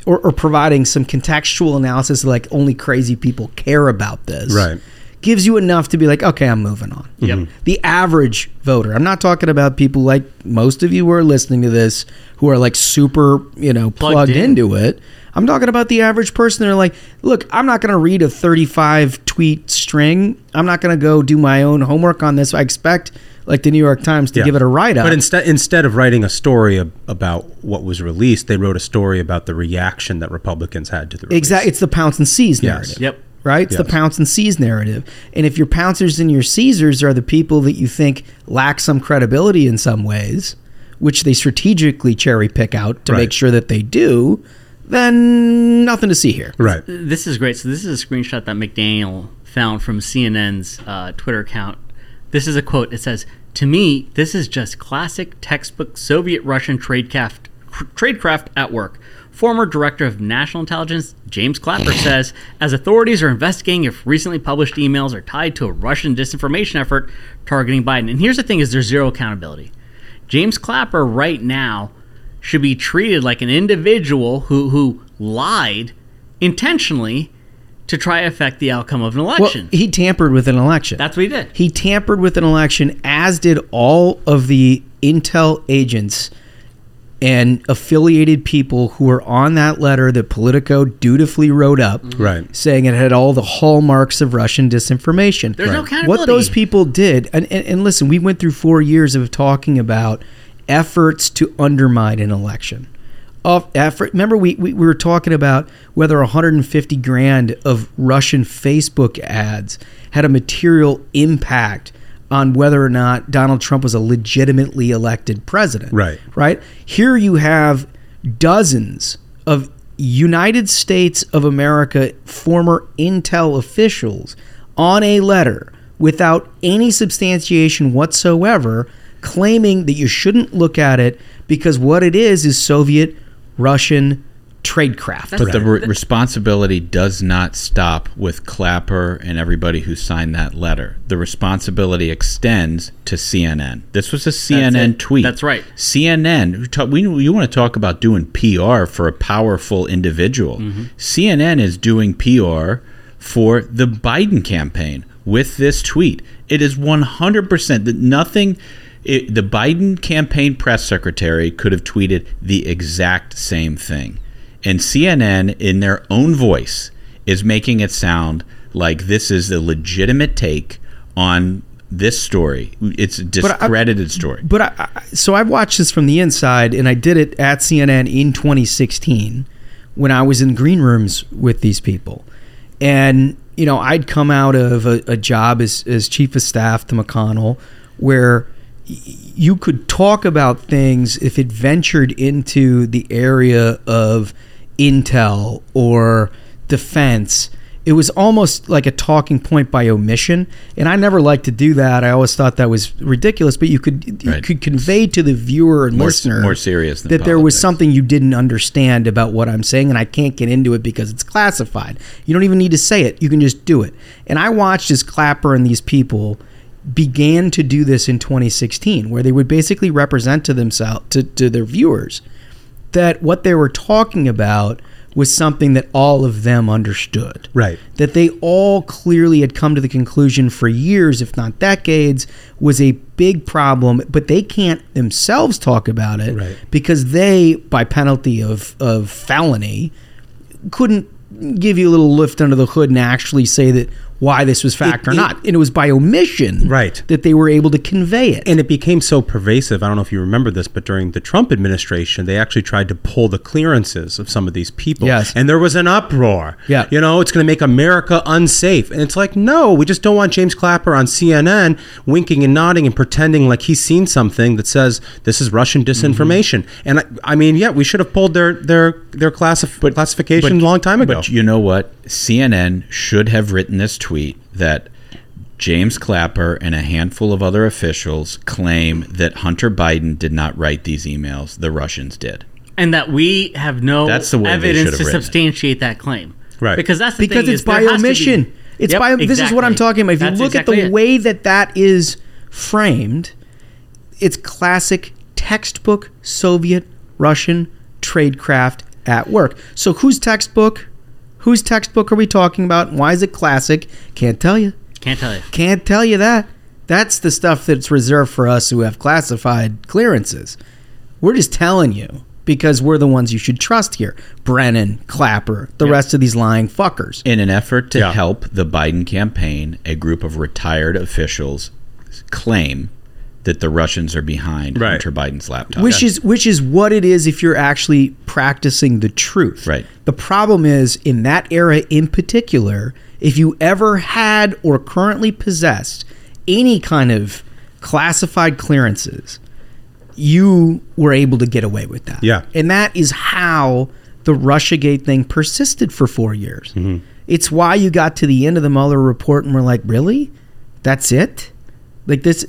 Or, or providing some contextual analysis like only crazy people care about this Right. gives you enough to be like, okay, I'm moving on. Yep. Mm-hmm. The average voter. I'm not talking about people like most of you who are listening to this who are like super, you know, plugged, Plugged in. into it. I'm talking about the average person. They're like, look, I'm not going to read a 35 tweet string. I'm not going to go do my own homework on this. I expect like the New York Times to Yeah. give it a write up. But instead, instead of writing a story ab- about what was released, they wrote a story about the reaction that Republicans had to the release. Exactly. It's the pounce and seize Yes. narrative. Yep. Right? It's the pounce and seize narrative. And if your pouncers and your seizers are the people that you think lack some credibility in some ways, which they strategically cherry pick out to Right. make sure that they do, then nothing to see here. Right. This is great. So this is a screenshot that McDaniel found from CNN's uh, Twitter account. This is a quote. It says, "To me, this is just classic textbook Soviet Russian tradecraft tradecraft at work." Former director of national intelligence James Clapper says, as authorities are investigating if recently published emails are tied to a Russian disinformation effort targeting Biden. And here's the thing: is there's zero accountability. James Clapper right now should be treated like an individual who who lied intentionally to try to affect the outcome of an Well, election. he tampered with an election. That's what he did. He tampered with an election, as did all of the intel agents and affiliated people who were on that letter that Politico dutifully wrote up, mm-hmm. Right. saying it had all the hallmarks of Russian disinformation. There's no accountability. What those people did, and, and, and listen, we went through four years of talking about efforts to undermine an election. Of effort, remember we, we, we were talking about whether 150 grand of Russian Facebook ads had a material impact on whether or not Donald Trump was a legitimately elected president. Right. Right? Here you have dozens of United States of America former intel officials on a letter without any substantiation whatsoever claiming that you shouldn't look at it because what it is is Soviet Russian tradecraft. But the re- responsibility does not stop with Clapper and everybody who signed that letter. The responsibility extends to CNN. This was a CNN it. tweet. That's right. CNN. We you want to talk about doing PR for a powerful individual? Mm-hmm. CNN is doing PR for the Biden campaign with this tweet. It is one hundred percent that nothing. It, the Biden campaign press secretary could have tweeted the exact same thing. And CNN, in their own voice, is making it sound like this is a legitimate take on this story. It's a discredited story. But I, I, so I've watched this from the inside, and I did it at CNN in 2016 when I was in green rooms with these people. And, you know, I'd come out of a, a job as, as chief of staff to McConnell where you could talk about things if it ventured into the area of intel or defense. It was almost like a talking point by omission and i never liked to do that. I always thought that was ridiculous but you could you Right. could convey to the viewer and More- listener more serious that there was something you didn't understand about what i'm saying and i can't get into it because it's classified. You don't even need to say it. You can just do it. And i watched as clapper and these people began to do this in 2016 where they would basically represent to themselves to, to their viewers that what they were talking about was something that all of them understood. Right. That they all clearly had come to the conclusion for years, if not decades, was a big problem, but they can't themselves talk about it Right. because they, by penalty of, of felony, couldn't give you a little lift under the hood and actually say that why this was fact It- or it- not. And it was by omission Right. that they were able to convey it. And it became so pervasive. I don't know if you remember this, but during the Trump administration, they actually tried to pull the clearances of some of these people. Yes. And there was an uproar. Yeah. You know, it's going to make America unsafe. And it's like, no, we just don't want James Clapper on CNN winking and nodding and pretending like he's seen something that says this is Russian disinformation. Mm-hmm. And I, I mean, yeah, we should have pulled their their their classif- classification a long time ago. But you know what? CNN should have written this tweet that James Clapper and a handful of other officials claim that Hunter Biden did not write these emails. The Russians did. and that we have no That's the evidence to written it. substantiate that claim. Right. Because that's the because thing it's is by has to be- omission. It's Yep, by this is what I'm talking about. If That's you look exactly at the it. way that that is framed, it's classic textbook Soviet Russian tradecraft at work. So whose textbook? Whose textbook are we talking about? Why is it classic? Can't tell you. Can't tell you. Can't tell you that. That's the stuff that's reserved for us who have classified clearances. We're just telling you because we're the ones you should trust here. Brennan, Clapper, the rest of these lying fuckers. In an effort to Yeah. help the Biden campaign, a group of retired officials claim that the Russians are behind Right. Hunter Biden's laptop. which is which is what it is if you're actually practicing the truth. Right. The problem is in that era in particular, if you ever had or currently possessed any kind of classified clearances, you were able to get away with that. Yeah. And that is how the Russiagate thing persisted for four years. Mm-hmm. It's why you got to the end of the Mueller report and we're like, really? That's it? Like this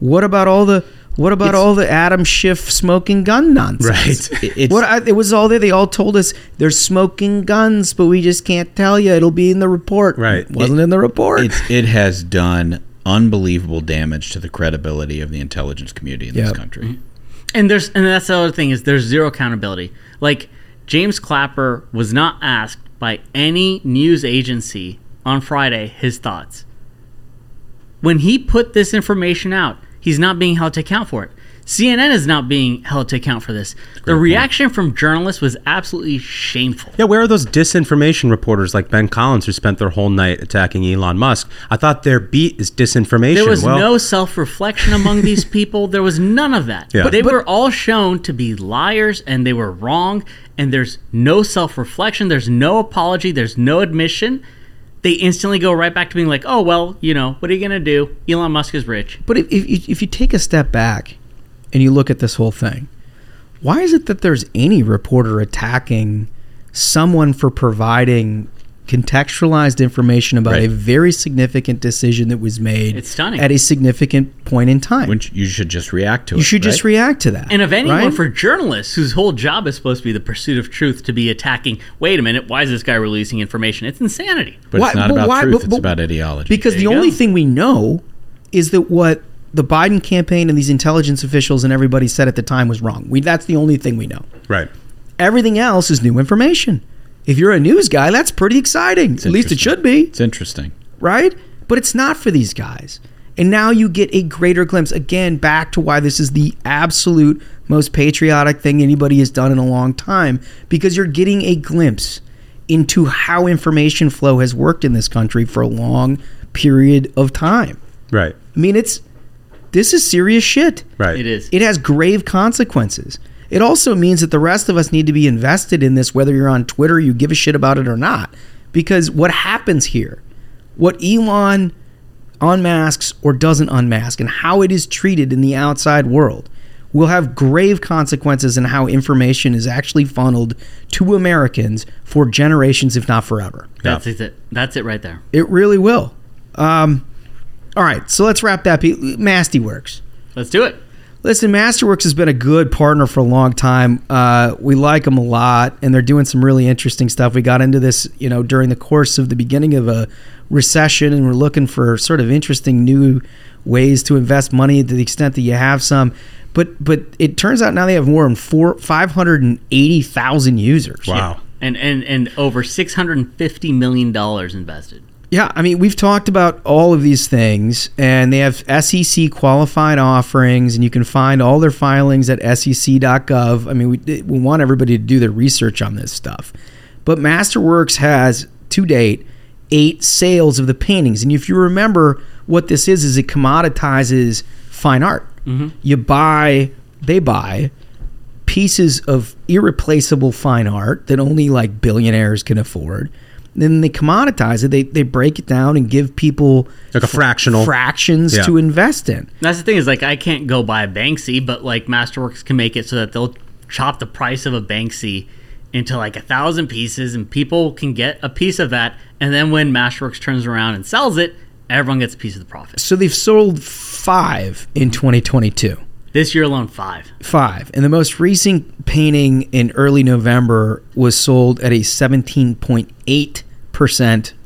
what about all the what about It's- all the Adam Schiff smoking gun nonsense? Right. <laughs> It- what I, it was all there. They all told us they're smoking guns, but we just can't tell you. It'll be in the report. Right. It wasn't in the report. It's, it has done unbelievable damage to the credibility of the intelligence community in Yep. this country. Mm-hmm. And there's and that's the other thing is there's zero accountability. Like James Clapper was not asked by any news agency on Friday his thoughts. When he put this information out, he's not being held to account for it. CNN is not being held to account for this. the reaction from journalists was absolutely shameful. Yeah, where are those disinformation reporters like Ben Collins who spent their whole night attacking Elon Musk? I thought their beat is disinformation. There was well, no self reflection among these <laughs> people. There was none of that. Yeah. But they But- were all shown to be liars and they were wrong. And there's no self reflection. There's no apology. There's no admission. They instantly go right back to being like, oh, well, you know, what are you going to do? Elon Musk is rich. But if, if, if you take a step back and you look at this whole thing, why is it that there's any reporter attacking someone for providing contextualized information about Right. a very significant decision that was made It's stunning. at a significant point in time? Which you should just react to you it. should just react to that. And of anyone right? for journalists whose whole job is supposed to be the pursuit of truth to be attacking, wait a minute, why is this guy releasing information? It's insanity. But Why- it's not but about why- truth, but- it's about ideology. Because There the only go. thing we know is that what the Biden campaign and these intelligence officials and everybody said at the time was wrong. We that's the only thing we know. right. Everything else is new information. If you're a news guy, that's pretty exciting. At least it should be, it's interesting. right? But it's not for these guys. And now you get a greater glimpse again back to why this is the absolute most patriotic thing anybody has done in a long time because you're getting a glimpse into how information flow has worked in this country for a long period of time. Right. I mean, it's this is serious shit. Right. It is. It has grave consequences. It also means that the rest of us need to be invested in this, whether you're on Twitter, you give a shit about it or not. Because what happens here, what Elon unmasks or doesn't unmask, and how it is treated in the outside world, will have grave consequences in how information is actually funneled to Americans for generations, if not forever. That's it. That's it right there. It really will. Um, all right, so let's wrap that. Pe- Masty Works. Let's do it. Listen, Masterworks has been a good partner for a long time. Uh, we like them a lot, and they're doing some really interesting stuff. We got into this, you know, during the course of the beginning of a recession, and we're looking for sort of interesting new ways to invest money to the extent that you have some. But but it turns out now they have more than four five hundred and eighty thousand users. Wow. And and and over six hundred and fifty million dollars invested. Yeah, I mean, we've talked about all of these things, and they have SEC qualified offerings, and you can find all their filings at sec.gov. I mean, we, we want everybody to do their research on this stuff. But Masterworks has, to date, eight sales of the paintings. And if you remember what this is, is it commoditizes fine art. Mm-hmm. You buy, they buy pieces of irreplaceable fine art that only like billionaires can afford. Then they commoditize it. They, they break it down and give people Like a fractional. fractions Yeah. to invest in. That's the thing is like I can't go buy a Banksy, but like Masterworks can make it so that they'll chop the price of a Banksy into like a thousand pieces, and people can get a piece of that. And then when Masterworks turns around and sells it, everyone gets a piece of the profit. So they've sold five in 2022. This year alone, five. Five. And the most recent painting in early November was sold at a 17.8%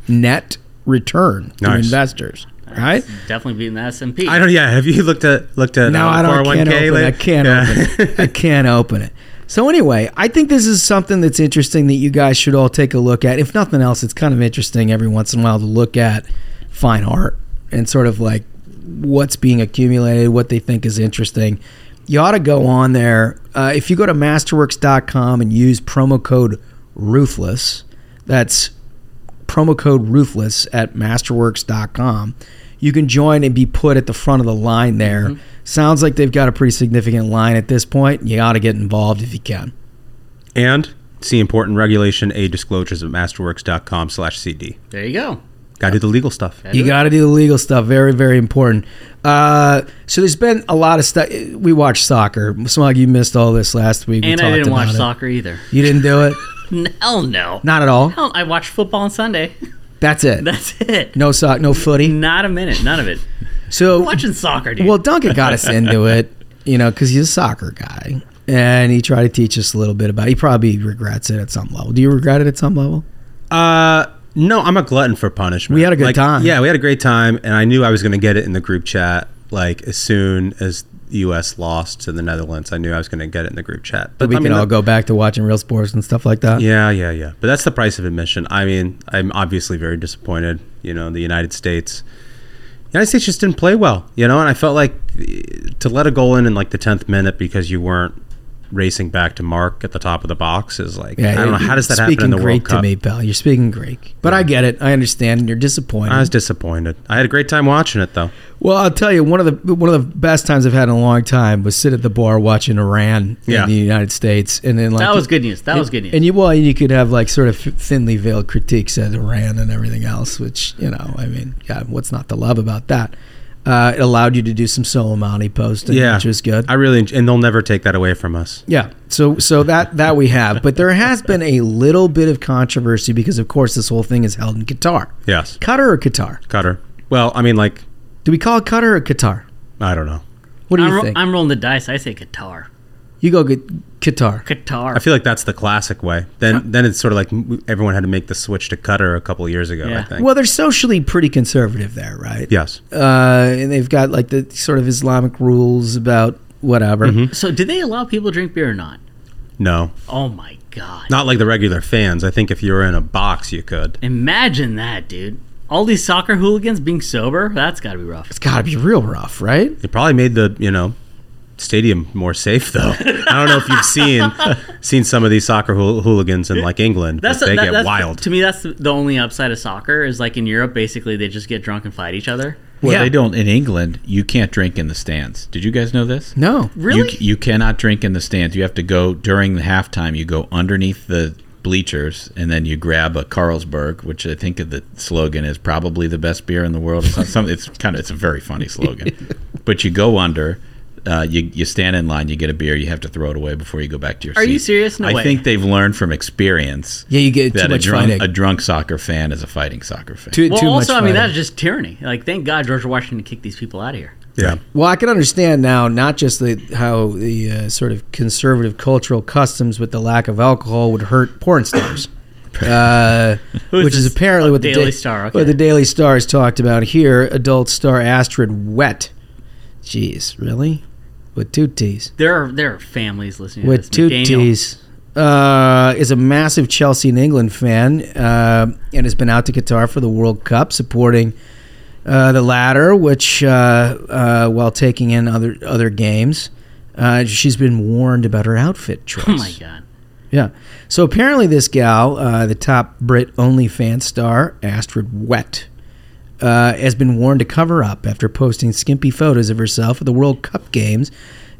net return to Nice. investors. Right? Definitely beating the S and P. I don't. Yeah. Have you looked at looked at No, uh, I don't. I can't open it. I can't Yeah. open it. I can't open it. So anyway, I think this is something that's interesting that you guys should all take a look at. If nothing else, it's kind of interesting every once in a while to look at fine art and sort of like what's being accumulated, what they think is interesting. You ought to go on there. Uh, if you go to masterworks.com and use promo code ruthless, that's promo code ruthless at masterworks.com you can join and be put at the front of the line there. Sounds like they've got a pretty significant line at this point. You ought to get involved if you can. And see important regulation A disclosures at masterworks.com slash CD. There you go. Got to do the legal stuff. you got to do the legal stuff. Very very important. Uh, so there's been a lot of stuff. We watched soccer. Smug you missed all this last week. We And I didn't watch it. soccer either. you didn't do it <laughs> <laughs> Hell no. not at all Hell, I watched football on Sunday. <laughs> that's it That's it. no sock no footy Not a minute. None of it. so Watching soccer, dude. Well, Duncan got us into <laughs> it, you know, because he's a soccer guy, and he tried to teach us a little bit about. It. He probably regrets it at some level. Do you regret it at some level? Uh, no, I'm a glutton for punishment. We had a good Like, time. Yeah, we had a great time, and I knew I was going to get it in the group chat. Like as soon as the U.S. lost to the Netherlands, I knew I was going to get it in the group chat. But we I can mean, all that- go back to watching real sports and stuff like that. Yeah, yeah, yeah. But that's the price of admission. I mean, I'm obviously very disappointed. You know, the United States. The United States just didn't play well, you know, and I felt like eh, to let a goal in in like the tenth minute because you weren't racing back to mark at the top of the box is like I don't know how does that happen in the Greek World Cup. to me, pal. You're speaking Greek, but I get it. I understand. and You're disappointed. I was disappointed. I had a great time watching it though. well, I'll tell you one of the one of the best times I've had in a long time was sit at the bar watching Iran Yeah. in the United States, and then like that was good news. That was good news. And you well, you could have like sort of thinly veiled critiques at Iran and everything else, which you know, I mean, yeah, what's not to love about that? Uh, it allowed you to do some Soleimani posting, Yeah, which was good. I really and they'll never take that away from us. yeah, so so that that we have, but there has been a little bit of controversy because, of course, this whole thing is held in Qatar. Yes, Qatar or Qatar? Qatar. Well, I mean, like Do we call it Qatar or Qatar? I don't know. What do you I'm, ro- think? I'm rolling the dice. I say Qatar. You go get Qatar. Qatar. I feel like that's the classic way. Then then it's sort of like everyone had to make the switch to Cutter a couple of years ago. I Yeah. think. Well, they're socially pretty conservative there, right? yes. Uh, and they've got like the sort of Islamic rules about whatever. Mm-hmm. so, do they allow people to drink beer or not? No. Oh my god! Not like the regular fans. I think if you were in a box, you could. Imagine that, dude. All these soccer hooligans being sober. That's got to be rough. It's got to be real rough, right? It probably made the you know stadium more safe though. I don't know if you've seen <laughs> seen some of these soccer hool- hooligans in like England. That's but they that- get that's- wild. To me, that's the, the only upside of soccer is like in Europe. Basically, they just get drunk and fight each other. Well, Yeah. they don't in England. You can't drink in the stands. Did you guys know this? No. Really? You, you cannot drink in the stands. You have to go during the halftime. You go underneath the bleachers and then you grab a Carlsberg, which I think the slogan is probably the best beer in the world. It's, some, it's kind of it's a very funny slogan, <laughs> but you go under. Uh, you, you stand in line, you get a beer, you have to throw it away before you go back to your Are seat. you serious? No I way. think they've learned from experience Yeah, you get too that a much drunk, fighting. a drunk soccer fan is a fighting soccer fan. Too, well, too also, much I mean, that's just tyranny. Like, thank God George Washington kicked these people out of here. yeah. Well, I can understand now not just the how the uh, sort of conservative cultural customs with the lack of alcohol would hurt porn stars. <laughs> Uh, which is apparently Oh, what the Daily Da- Star, what the Daily Star has talked about here. Adult star Astrid Wett. Jeez, really? With two T's. There are there are families listening to With this. two McDaniel. T's. Uh, is a massive Chelsea and England fan uh, and has been out to Qatar for the World Cup supporting uh, the latter, which uh, uh, while taking in other other games, uh, she's been warned about her outfit choice. Oh my god! Yeah. So apparently, this gal, uh, the top Brit OnlyFans star, Astrid Wett, uh, has been warned to cover up after posting skimpy photos of herself at the World Cup games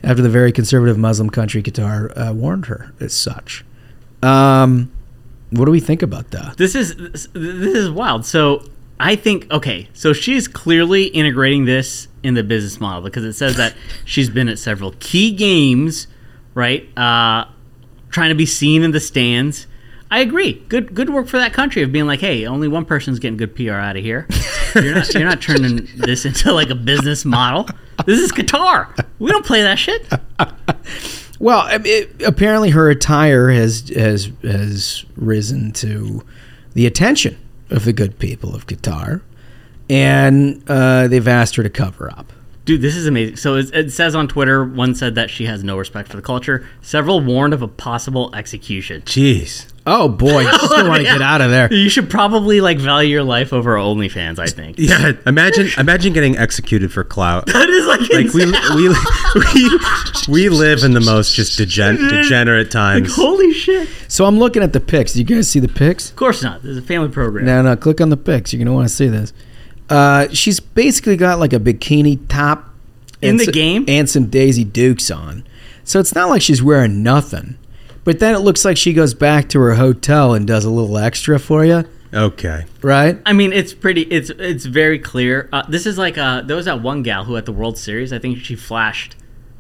after the very conservative Muslim country Qatar uh, warned her as such. Um, what do we think about that? This is this is wild. So I think okay. So she's clearly integrating this in the business model because it says that <laughs> she's been at several key games, right? Uh, trying to be seen in the stands. I agree. Good good work for that country of being like, hey, only one person's getting good PR out of here. <laughs> You're not you're not turning this into like a business model. This is Qatar. We don't play that shit. Well, it, apparently her attire has has has risen to the attention of the good people of Qatar, and uh, they've asked her to cover up. Dude, this is amazing. So it, it says on Twitter, one said that she has no respect for the culture. Several warned of a possible execution. Jeez. Oh boy, you just want to get out of there. You should probably like value your life over OnlyFans. I think. Yeah, imagine imagine getting executed for clout. <laughs> That is like, Like we we we we live in the most just degen- degenerate Like, times. holy shit! So I'm looking at the pics. You guys see the pics? Of course not. This is a family program. No, no. Click on the pics. You're gonna want to see this. Uh, she's basically got like a bikini top In the so- game? and some Daisy Dukes on. So it's not like she's wearing nothing. But then it looks like she goes back to her hotel and does a little extra for you, Okay. right? I mean, it's pretty. It's it's very clear. Uh, this is like uh, there was that one gal who at the World Series, I think she flashed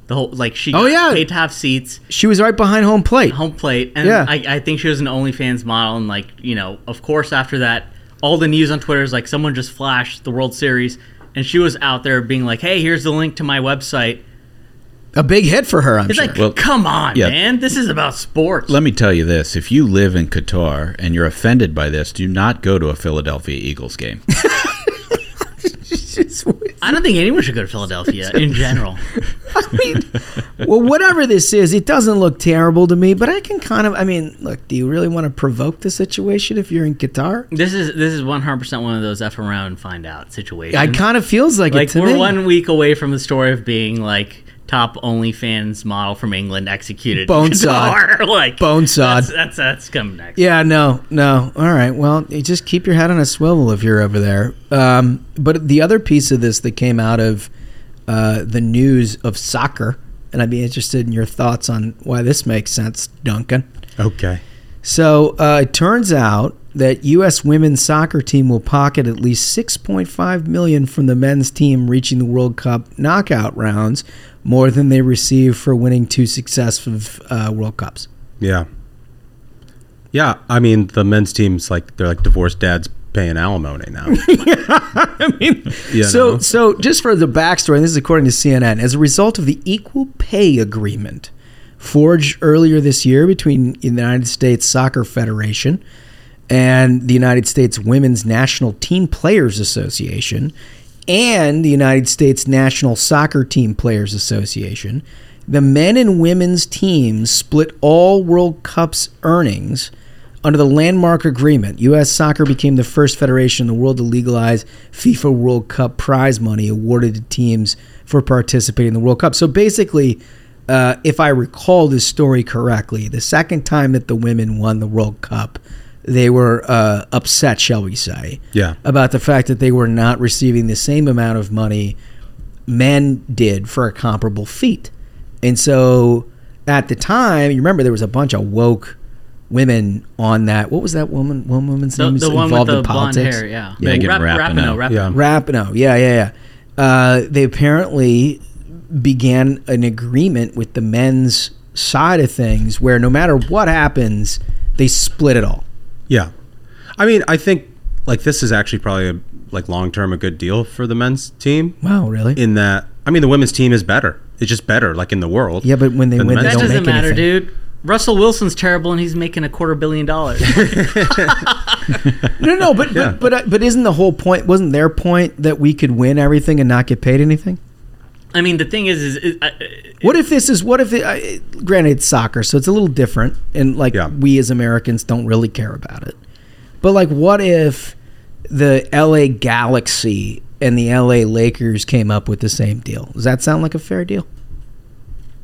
the whole like she Oh, yeah. paid to have seats, She was right behind home plate. home plate, and Yeah. I, I think she was an OnlyFans model, and like you know, of course, after that, all the news on Twitter is like someone just flashed the World Series, and she was out there being like, "Hey, here's the link to my website." A big hit for her, I'm It's sure. like, Well, come on, yeah. man, this is about sports. Let me tell you this: if you live in Qatar and you're offended by this, do not go to a Philadelphia Eagles game. <laughs> I don't think anyone should go to Philadelphia <laughs> in general. I mean, well, whatever this is, it doesn't look terrible to me. But I can kind of, I mean, look, do you really want to provoke the situation if you're in Qatar? This is this is one hundred percent one of those f around and find out situations. I kind of feels like, like it to we're me. one week away from the story of being like top OnlyFans model from England executed. in Bone <laughs> sod. <laughs> Like Bone sod. That's, that's that's coming next. Yeah, no, no. All right. Well, you just keep your head on a swivel if you're over there. Um, but the other piece of this that came out of uh, the news of soccer, and I'd be interested in your thoughts on why this makes sense, Duncan. Okay. So uh, it turns out that U.S. women's soccer team will pocket at least 6.5 million from the men's team reaching the World Cup knockout rounds, more than they receive for winning two successive uh, World Cups. Yeah. Yeah, I mean the men's team's like they're like divorced dads paying alimony now. <laughs> I mean, You so know? so just for the backstory, and this is according to CNN, as a result of the equal pay agreement forged earlier this year between the United States Soccer Federation and the United States Women's National Team Players Association and the United States National Soccer Team Players Association, the men and women's teams split all World Cup's earnings under the landmark agreement, U.S. Soccer became the first federation in the world to legalize FIFA World Cup prize money awarded to teams for participating in the World Cup. So basically, uh, if I recall this story correctly, the second time that the women won the World Cup, they were uh, upset, shall we say, Yeah. about the fact that they were not receiving the same amount of money men did for a comparable feat. And so at the time, you remember there was a bunch of woke women on that. What was that woman? One woman's The, name the one with involved the in blonde politics. hair, yeah. Megan Rap- Rapinoe. Rapinoe, Yeah. Rapinoe, yeah, yeah, yeah. Uh, they apparently began an agreement with the men's side of things, where no matter what happens, they split it all. Yeah. I mean, I think like this is actually probably a, like long term a good deal for the men's team Wow, really? in that I mean the women's team is better. It's just better like in the world. yeah, but when they than the win, they men's That don't doesn't make matter, anything. dude. Russell Wilson's terrible, and he's making a quarter billion dollars. <laughs> <laughs> No, no, but Yeah. but but, uh, but isn't the whole point? Wasn't their point that we could win everything and not get paid anything? I mean, the thing is, is, is uh, What if this is what if it? Uh, granted, it's soccer, so it's a little different, and like Yeah. we as Americans don't really care about it. But like, what if the L.A. Galaxy and the L.A. Lakers came up with the same deal? Does that sound like a fair deal?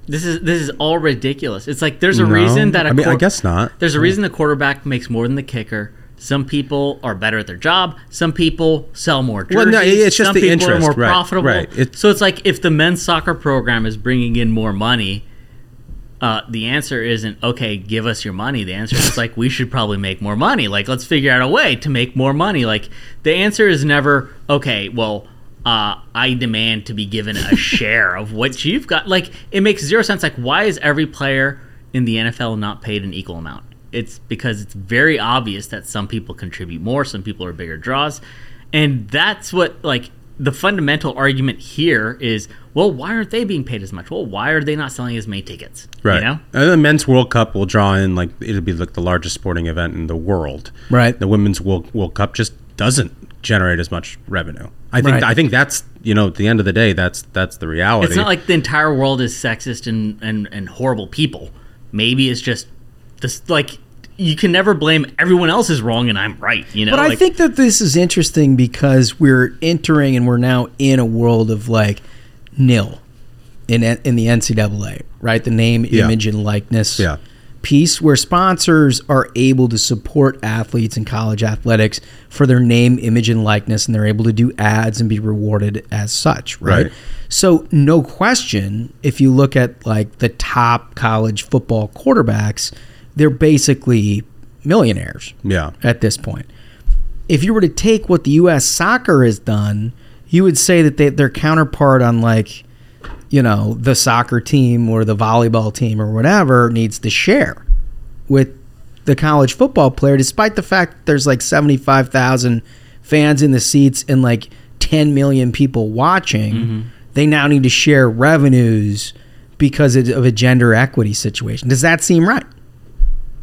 This is this is all ridiculous. It's like there's a No. reason that a I mean, I guess not. There's a reason the quarterback makes more than the kicker. Some people are better at their job. Some people sell more jerseys. Well, no, it's just Some the people are more right, profitable. right. It's- so it's like if the men's soccer program is bringing in more money, uh, the answer isn't okay. Give us your money. The answer is like we should probably make more money. Like let's figure out a way to make more money. Like the answer is never okay. Well, uh, I demand to be given a <laughs> share of what you've got. Like it makes zero sense. Like why is every player in the NFL not paid an equal amount? It's because it's very obvious that some people contribute more, some people are bigger draws, and that's what like the fundamental argument here is. Well, why aren't they being paid as much? Well, why are they not selling as many tickets? Right. You know. And the men's World Cup will draw in like it'll be like the largest sporting event in the world. Right. The women's World, World Cup just doesn't generate as much revenue. I think Right. I think that's you know at the end of the day that's that's the reality. It's not like the entire world is sexist and, and, and horrible people. Maybe it's just this like you can never blame everyone else is wrong and I'm right. You know, But I Like, think that this is interesting because we're entering and we're now in a world of like NIL in in the NCAA, right? The name, Yeah. image, and likeness Yeah. piece where sponsors are able to support athletes in college athletics for their name, image, and likeness, and they're able to do ads and be rewarded as such, right? Right. So, no question, if you look at like the top college football quarterbacks, they're basically millionaires yeah. at this point. If you were to take what the U.S. soccer has done, you would say that they, their counterpart on like, you know, the soccer team or the volleyball team or whatever needs to share with the college football player, despite the fact that there's like 75,000 fans in the seats and like 10 million people watching. Mm-hmm. They now need to share revenues because of of a gender equity situation. Does that seem right?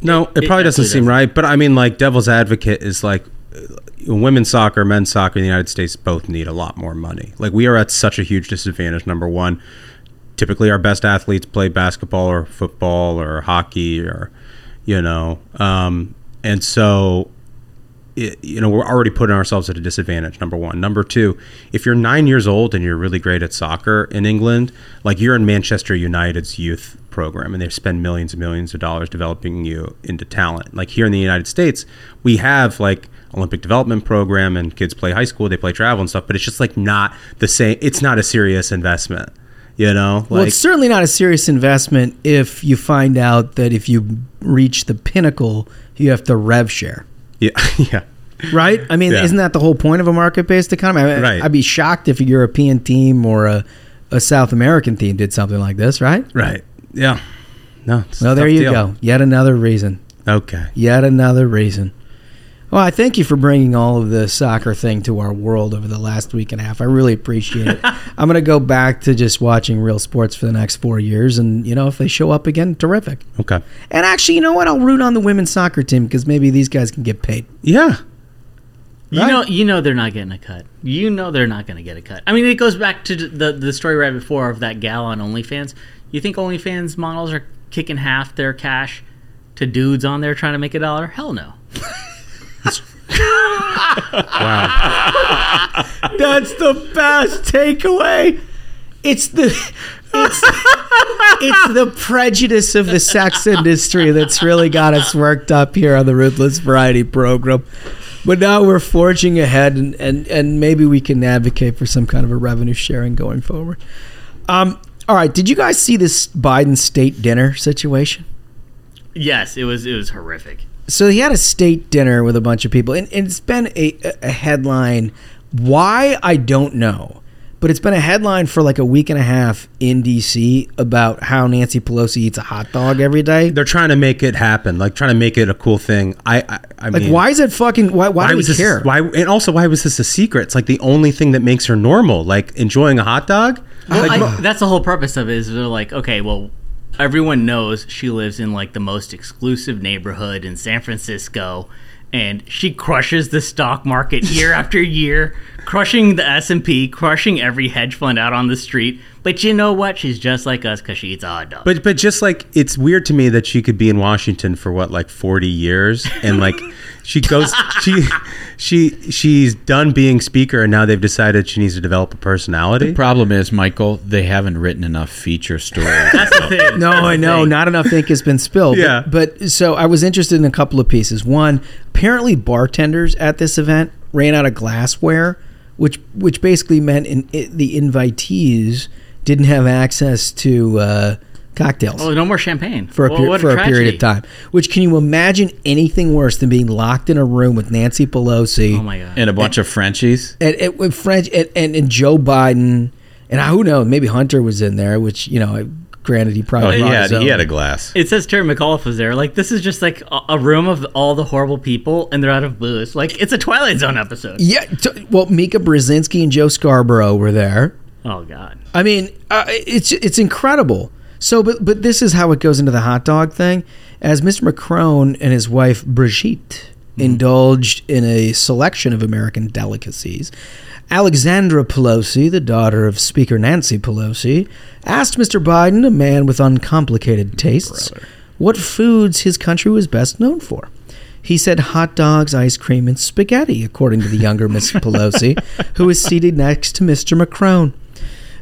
No, it, It probably doesn't seem doesn't. right. But I mean, like devil's advocate is like uh, women's soccer, men's soccer in the United States both need a lot more money. Like we are at such a huge disadvantage. Number one, typically our best athletes play basketball or football or hockey or you know, um, and so it, you know we're already putting ourselves at a disadvantage number one number two if you're nine years old and you're really great at soccer in england like you're in manchester united's youth program and they spend millions and millions of dollars developing you into talent like here in the united states we have like olympic development program and kids play high school they play travel and stuff but it's just like not the same it's not a serious investment you know well, it's certainly not a serious investment if you find out that if you reach the pinnacle, you have to rev share. yeah <laughs> yeah Right? I mean, Yeah. isn't that the whole point of a market based economy? I Right. I'd be shocked if a European team or a, a South American team did something like this, right? right yeah no it's Well, there you deal. go. Yet another reason. okay Yet another reason. Well, I thank you for bringing all of the soccer thing to our world over the last week and a half. I really appreciate it. <laughs> I'm going to go back to just watching real sports for the next four years. And, you know, if they show up again, terrific. okay And actually, you know what? I'll root on the women's soccer team because maybe these guys can get paid. yeah you Right. know, you know they're not getting a cut. You know they're not going to get a cut. I mean, it goes back to the the story right before of that gal on OnlyFans. You think OnlyFans models are kicking half their cash to dudes on there trying to make a dollar? Hell no. <laughs> wow That's the best takeaway. It's the it's it's the prejudice of the sex industry that's really got us worked up here on the Ruthless Variety program. But now we're forging ahead, and, and, and maybe we can advocate for some kind of a revenue sharing going forward. Um, all right, did you guys see this Biden state dinner situation? Yes, it was it was horrific. so he had a state dinner with a bunch of people, and, and it's been a, a headline. Why I don't know, but it's been a headline for like a week and a half in D.C. about how Nancy Pelosi eats a hot dog every day. they're trying to make it happen, like trying to make it a cool thing. I, I, I Like, mean, why is it fucking? Why? Why, do we this? care? Why and also why was this a secret? It's like the only thing that makes her normal, like enjoying a hot dog. Well, Like, I, that's the whole purpose of it. Is they're like, okay, well, everyone knows she lives in like the most exclusive neighborhood in San Francisco, and she crushes the stock market year <laughs> after year, crushing the S and P, crushing every hedge fund out on the street. But you know what? She's just like us because she eats a hot dog. But but just like it's weird to me that she could be in Washington for what like forty years and like <laughs> she goes she she she's done being speaker and now they've decided she needs to develop a personality. The problem is, Michael, they haven't written enough feature stories. <laughs> That's the thing. No, That's I know. thing. Not enough ink has been spilled. But- Yeah. But, so I was interested in a couple of pieces. One, apparently bartenders at this event ran out of glassware, which which basically meant in, it, the invitees didn't have access to uh, cocktails. Oh, no more champagne for a, Well, per- what for a period of time. Which can you imagine anything worse than being locked in a room with Nancy Pelosi Oh my god. and a bunch of Frenchies. and, and with French and, and, and Joe Biden and I, who knows maybe Hunter was in there, which you know, granted he Oh, probably he had he had a glass. It says Terry McAuliffe was there. Like this is just like a, a room of all the horrible people, and they're out of booze. Like it's a Twilight Zone episode. Yeah, t- well, Mika Brzezinski and Joe Scarborough were there. Oh god. I mean, uh, it's it's incredible. So, but but this is how it goes into the hot dog thing. As Mr. Macron and his wife Brigitte indulged in a selection of American delicacies, Alexandra Pelosi, the daughter of Speaker Nancy Pelosi, asked Mr. Biden, a man with uncomplicated tastes, what foods his country was best known for. He said hot dogs, ice cream, and spaghetti, according to the younger Miss <laughs> Pelosi, who is seated next to Mr. Macron.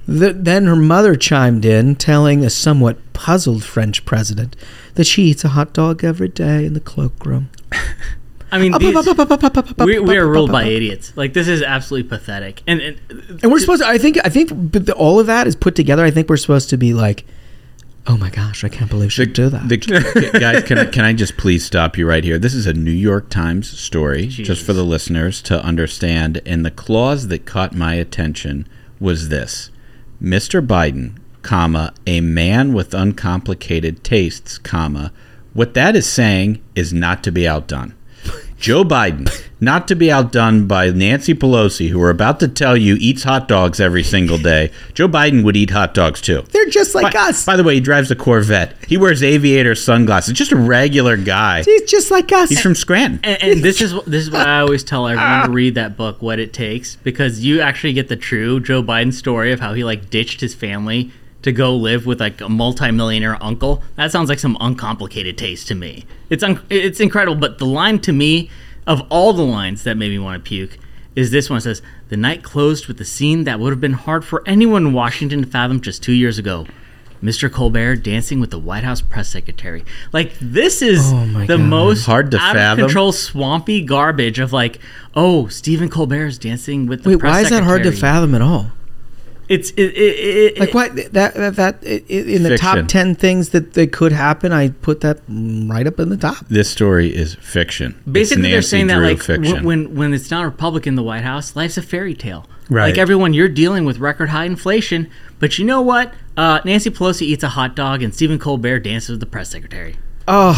The, then her mother chimed in, telling a somewhat puzzled French president that she eats a hot dog every day in the cloakroom. <laughs> I mean, these, we, we are ruled by idiots. Like this is absolutely pathetic. And, and And we're supposed to, I think, I think the, all of that is put together. I think we're supposed to be like, oh my gosh, I can't believe she do that. The, <laughs> guys, can I, can I just please stop you right here? This is a New York Times story, just for the listeners to understand. And the clause that caught my attention was this: Mr. Biden, comma, a man with uncomplicated tastes, comma. What that is saying is not to be outdone. Joe Biden, not to be outdone by Nancy Pelosi, who we're about to tell you eats hot dogs every single day. Joe Biden would eat hot dogs too. They're just like by, us. By the way, he drives a Corvette. He wears aviator sunglasses. Just a regular guy. He's just like us. He's from Scranton. and, and this is this is what I always tell everyone to <laughs> read that book, What It Takes, because you actually get the true Joe Biden story of how he like ditched his family to go live with like a multimillionaire uncle. That sounds like some uncomplicated taste to me. It's un- it's incredible, but the line to me of all the lines that made me want to puke is this one It says the night closed with a scene that would have been hard for anyone in Washington to fathom just two years ago. Mr. Colbert dancing with the White House press secretary. Like this is Oh the God. most Hard to out fathom. of control, swampy garbage of like, oh, Stephen Colbert is dancing with the Wait, press why is that hard to fathom at all? It's it, it, it, Like why that that, that i- i- in the Fiction. top ten things that, that could happen, I put that right up in the top. This story is fiction. Basically, they're Nancy saying that like fiction. w- when when it's not a Republican in the White House, life's a fairy tale. Right. Like everyone, you're dealing with record high inflation, but you know what? Uh, Nancy Pelosi eats a hot dog, and Stephen Colbert dances with the press secretary. Oh,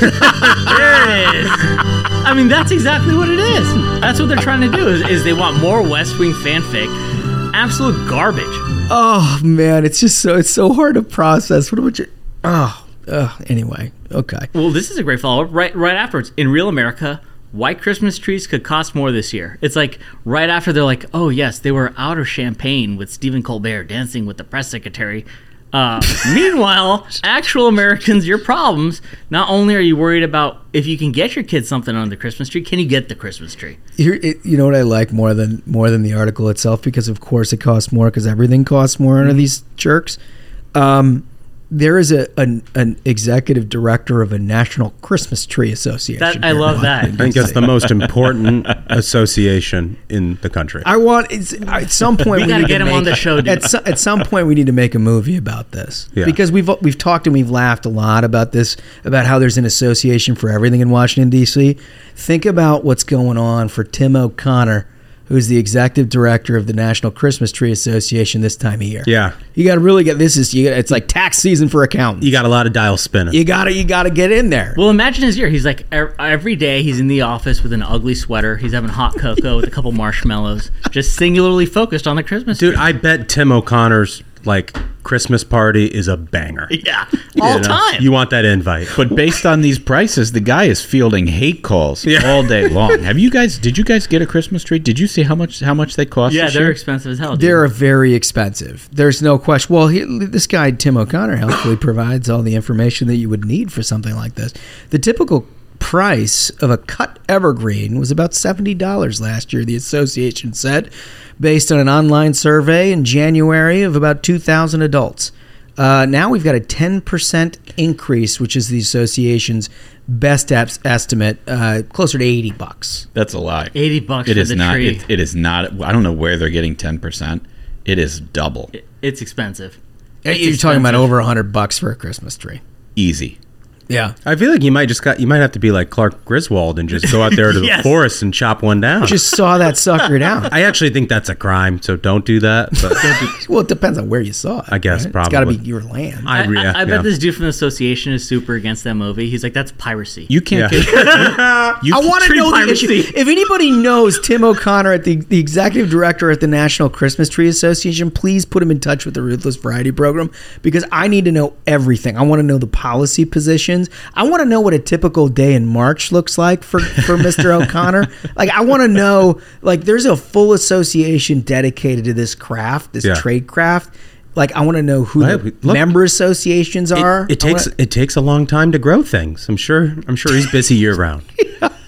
There it is. I mean, that's exactly what it is. That's what they're trying to do. Is, is they want more West Wing fanfic. Absolute garbage. oh man, it's just so it's so hard to process. What about you? Oh, uh, anyway, okay. Well, this is a great follow up. Right, right afterwards, in real America, white Christmas trees could cost more this year. It's like right after they're like, oh yes, they were out of champagne with Stephen Colbert dancing with the press secretary. Uh, meanwhile, actual Americans, your problems. Not only are you worried about if you can get your kids something on the Christmas tree, can you get the Christmas tree? Here, it, you know what I like more than more than the article itself because of course it costs more because everything costs more Mm-hmm. under these jerks. Um, there is a an, an executive director of a national Christmas tree association. That I love that. I think it's the most important <laughs> association in the country. I want it's, at some point We we, gotta need get to him on make- the show, dude. At, so, at some point we need to make a movie about this Yeah. because we've we've talked and we've laughed a lot about this about how there's an association for everything in Washington D.C. Think about what's going on for Tim O'Connor, who's the executive director of the National Christmas Tree Association this time of year. yeah, you got to really get this is you. got It's like tax season for accountants. you got a lot of dial spinning. you gotta you gotta get in there. Well, imagine his year. He's like er- every day he's in the office with an ugly sweater. He's having hot cocoa with a couple marshmallows, just singularly focused on the Christmas Dude, tree. I bet Tim O'Connor's like Christmas party is a banger. <laughs> Yeah, all You know? time. You want that invite. But based on these prices, the guy is fielding hate calls Yeah. all day <laughs> long. Have you guys? Did you guys get a Christmas tree? Did you see how much how much they cost? yeah, this they're year? expensive as hell. Dude. They're very expensive. There's no question. Well, he, this guy Tim O'Connor helpfully provides all the information that you would need for something like this. The typical price of a cut evergreen was about seventy dollars last year. The association said, based on an online survey in January of about two thousand adults. Uh, now we've got a ten percent increase, which is the association's best eps- estimate, uh, closer to eighty bucks. That's a lie. eighty bucks It for is the not. tree. It, it is not. I don't know where they're getting ten percent. It is double. It- it's expensive. You're It's talking about over a hundred bucks for a Christmas tree. Easy. Yeah. I feel like you might just got you might have to be like Clark Griswold and just go out there to the <laughs> Yes. forest and chop one down. Just saw that sucker down. <laughs> I actually think that's a crime, so don't do that. But <laughs> Well, it depends on where you saw it. I guess probably It's got to be your land. I, I, re- I, I yeah. bet this dude from the association is super against that movie. He's like, that's piracy. You can't Yeah. get. You I want to tree know the piracy. issue. If anybody knows Tim O'Connor at the, the executive director at the National Christmas Tree Association, please put him in touch with the Ruthless Variety Program because I need to know everything. I want to know the policy positions. I want to know what a typical day in March looks like for, for Mr. <laughs> O'Connor. Like, I want to know, like, there's a full association dedicated to this craft, this Yeah. trade craft. Like, I want to know who Right, the look, member associations are. it I takes wanna- it takes a long time to grow things. I'm sure. I'm sure he's busy year round. <laughs>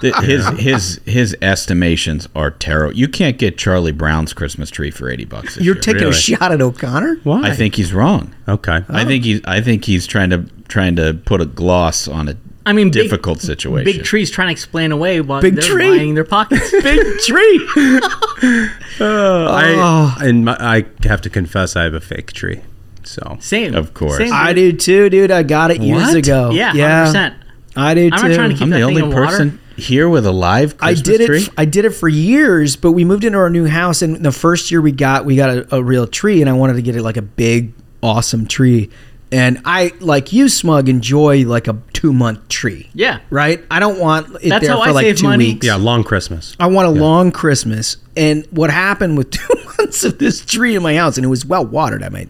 the- his his his estimations are terrible. You can't get Charlie Brown's Christmas tree for eighty bucks. this You're year. taking a shot at O'Connor? Why? I think he's wrong. Okay. I think he's. I think he's trying to trying to put a gloss on a I mean, big- difficult situation. Big trees trying to explain away while Big they're tree. lining their pockets. <laughs> Big tree. <laughs> Uh, I oh. and my, I have to confess, I have a fake tree. So Same, Of course. Same, I do too, dude. I got it years What? ago. Yeah, yeah, 100%. I do too. I'm not trying to keep I'm that the only in water. Person here with a live I Christmas did it. tree. f- I did it for years, but we moved into our new house, and the first year we got we got a, a real tree, and I wanted to get it like a big, awesome tree. And I, like you, Smug, enjoy like a two month tree. Yeah. Right. I don't want it That's there how for I like save two money. weeks. yeah, long Christmas. I want a long Christmas. And what happened with <laughs> two months of this tree in my house, and it was well watered, I mean.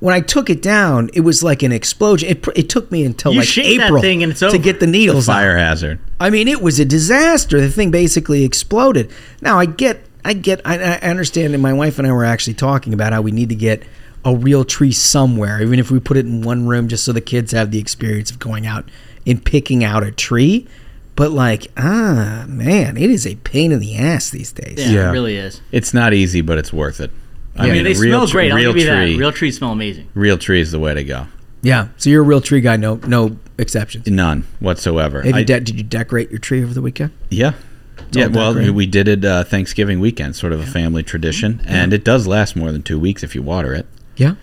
When I took it down, it was like an explosion. It, it took me until You like April thing and it's to get the needles out. Fire hazard. I mean, it was a disaster. The thing basically exploded. Now I get, I get, I, I understand. And my wife and I were actually talking about how we need to get a real tree somewhere, even if we put it in one room, just so the kids have the experience of going out and picking out a tree. But like, ah, man, it is a pain in the ass these days. Yeah, Yeah. it really is. It's not easy, but it's worth it. I mean, they real smell tr- great. I'll Real give you tree. that. Real trees smell amazing. real tree is the way to go. Yeah. So you're a real tree guy. No, no exceptions. None whatsoever. Have you I- de- did you decorate your tree over the weekend? Yeah. Yeah, well, decorated. we did it uh, Thanksgiving weekend, sort of a family tradition, and it does last more than two weeks if you water it, Yeah.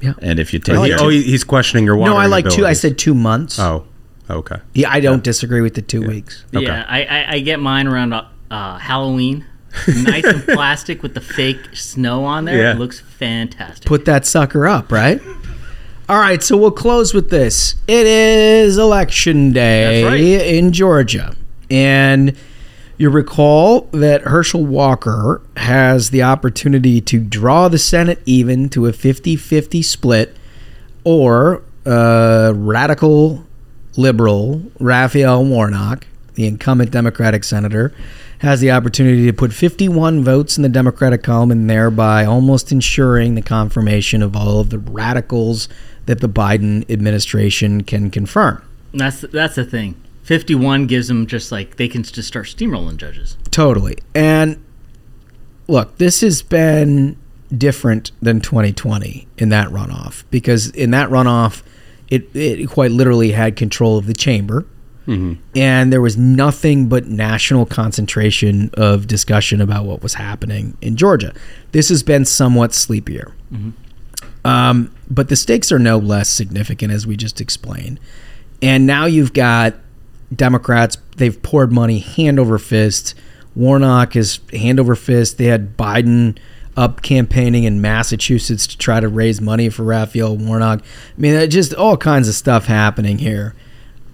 Yeah. And if you take Oh, oh, he's questioning your water. No, I like two. I said two months. Oh, okay. Yeah, I don't disagree with the two weeks. Okay. Yeah, I, I, I get mine around uh, Halloween. Nice and plastic with the fake snow on there. Yeah. It looks fantastic. put that sucker up, right? All right, so we'll close with this. It is election day right. in Georgia. And you recall that Herschel Walker has the opportunity to draw the Senate even to a 50 50 split, or uh, radical liberal Raphael Warnock, the incumbent Democratic senator, has the opportunity to put 51 votes in the Democratic column and thereby almost ensuring the confirmation of all of the radicals that the Biden administration can confirm. That's that's the thing. Fifty-one gives them just like they can just start steamrolling judges. Totally. And look, this has been different than 2020 in that runoff because in that runoff, it, it quite literally had control of the chamber. And there was nothing but national concentration of discussion about what was happening in Georgia. This has been somewhat sleepier. Um, but the stakes are no less significant, as we just explained. And now you've got Democrats, they've poured money hand over fist. Warnock is hand over fist. They had Biden up campaigning in Massachusetts to try to raise money for Raphael Warnock. I mean, just all kinds of stuff happening here.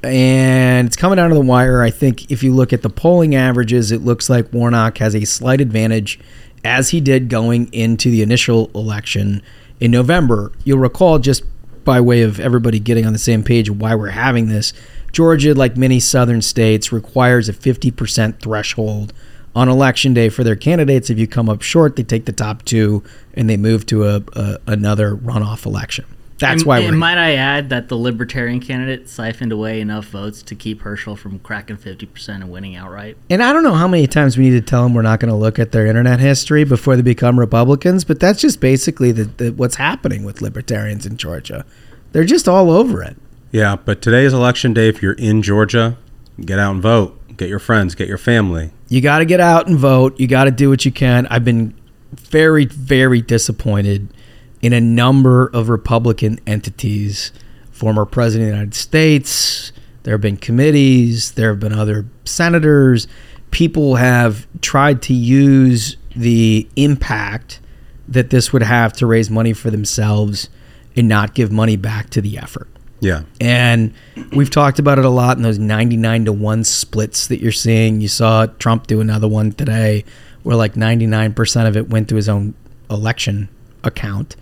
And it's coming down to the wire. I think if you look at the polling averages, it looks like Warnock has a slight advantage, as he did going into the initial election. in November. You'll recall just by way of everybody getting on the same page why we're having this. Georgia, like many southern states, requires a 50% threshold on election day for their candidates. If you come up short, they take the top two and they move to a, a another runoff election. That's and, why. And we're might I add that the Libertarian candidate siphoned away enough votes to keep Herschel from cracking fifty percent and winning outright. And I don't know how many times we need to tell them we're not going to look at their internet history before they become Republicans, but that's just basically the, the, what's happening with libertarians in Georgia. They're just all over it. Yeah, but today is election day. If you're in Georgia, get out and vote. Get your friends, get your family. You got to get out and vote. You got to do what you can. I've been very, very disappointed in a number of Republican entities. Former President of the United States, there have been committees, there have been other senators. People have tried to use the impact that this would have to raise money for themselves and not give money back to the effort. Yeah. And we've talked about it a lot in those 99 to 1 splits that you're seeing. You saw Trump do another one today where like 99% of it went to his own election account.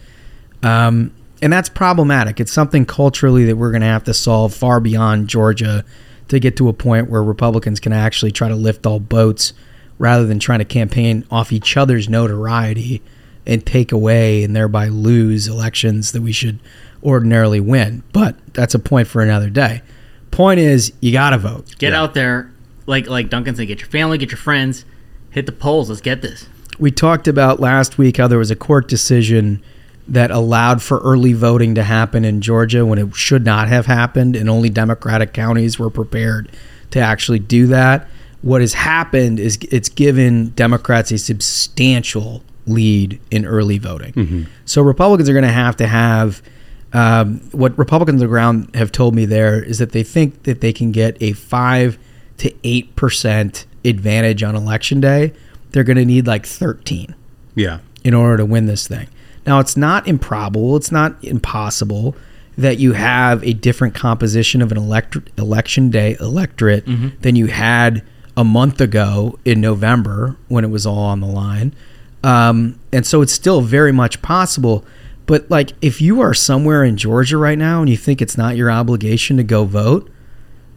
Um, and that's problematic. It's something culturally that we're going to have to solve far beyond Georgia to get to a point where Republicans can actually try to lift all boats rather than trying to campaign off each other's notoriety and take away and thereby lose elections that we should ordinarily win. But that's a point for another day. Point is, you got to vote. Get out there, like like Duncan said, get your family, get your friends, hit the polls. Let's get this. We talked about last week how there was a court decision that allowed for early voting to happen in Georgia when it should not have happened, and only Democratic counties were prepared to actually do that. What has happened is it's given Democrats a substantial lead in early voting. So Republicans are going to have to have um, what Republicans on the ground have told me there is that they think that they can get a five to eight percent advantage on election day. They're going to need like thirteen Yeah. in order to win this thing. Now, it's not improbable, it's not impossible that you have a different composition of an elect- election day electorate than you had a month ago in November when it was all on the line. Um, and so it's still very much possible. But, like, if you are somewhere in Georgia right now and you think it's not your obligation to go vote,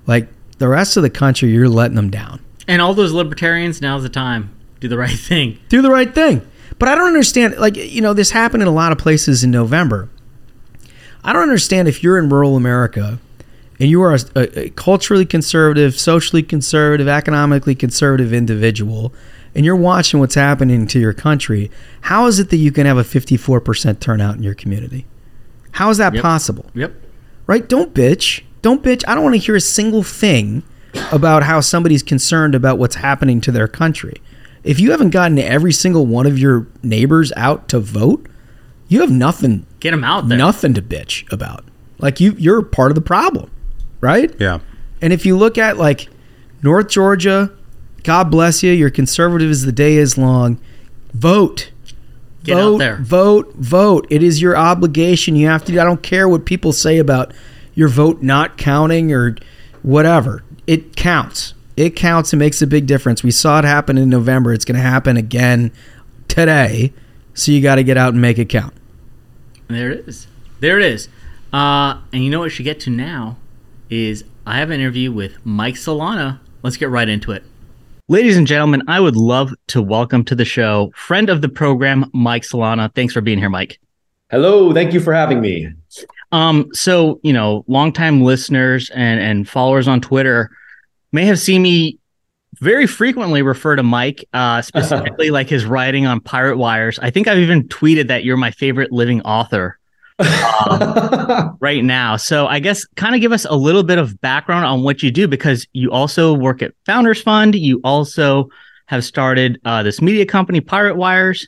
like, the rest of the country, you're letting them down. And all those libertarians, now's the time. Do the right thing. do the right thing. But I don't understand. Like you know, this happened in a lot of places in November. I don't understand if you're in rural America and you are a, a, culturally conservative, socially conservative, economically conservative individual, and you're watching what's happening to your country. How is it that you can have a 54% turnout in your community? How is that Yep. possible? Yep. right? Don't bitch. Don't bitch. I don't want to hear a single thing about how somebody's concerned about what's happening to their country. If you haven't gotten every single one of your neighbors out to vote, you have nothing Get them out there. nothing to bitch about. Like you you're part of the problem, right? Yeah. And if you look at like North Georgia, God bless you, you're conservative as the day is long. Vote. Get out there. vote, vote. It is your obligation. You have to. I don't care what people say about your vote not counting or whatever. It counts. It counts and makes a big difference. We saw it happen in November. It's going to happen again today. So you got to get out and make it count. There it is. There it is. Uh, and you know what we should get to now is I have an interview with Mike Solana. Let's get right into it. Ladies and gentlemen, I would love to welcome to the show friend of the program, Mike Solana. Thanks for being here, Mike. Hello, thank you for having me. Um, so you know, longtime listeners and and followers on Twitter may have seen me very frequently refer to Mike, uh, specifically like his writing on Pirate Wires. I think I've even tweeted that you're my favorite living author um, <laughs> right now. So I guess kind of give us a little bit of background on what you do because you also work at Founders Fund. You also have started uh, this media company, Pirate Wires.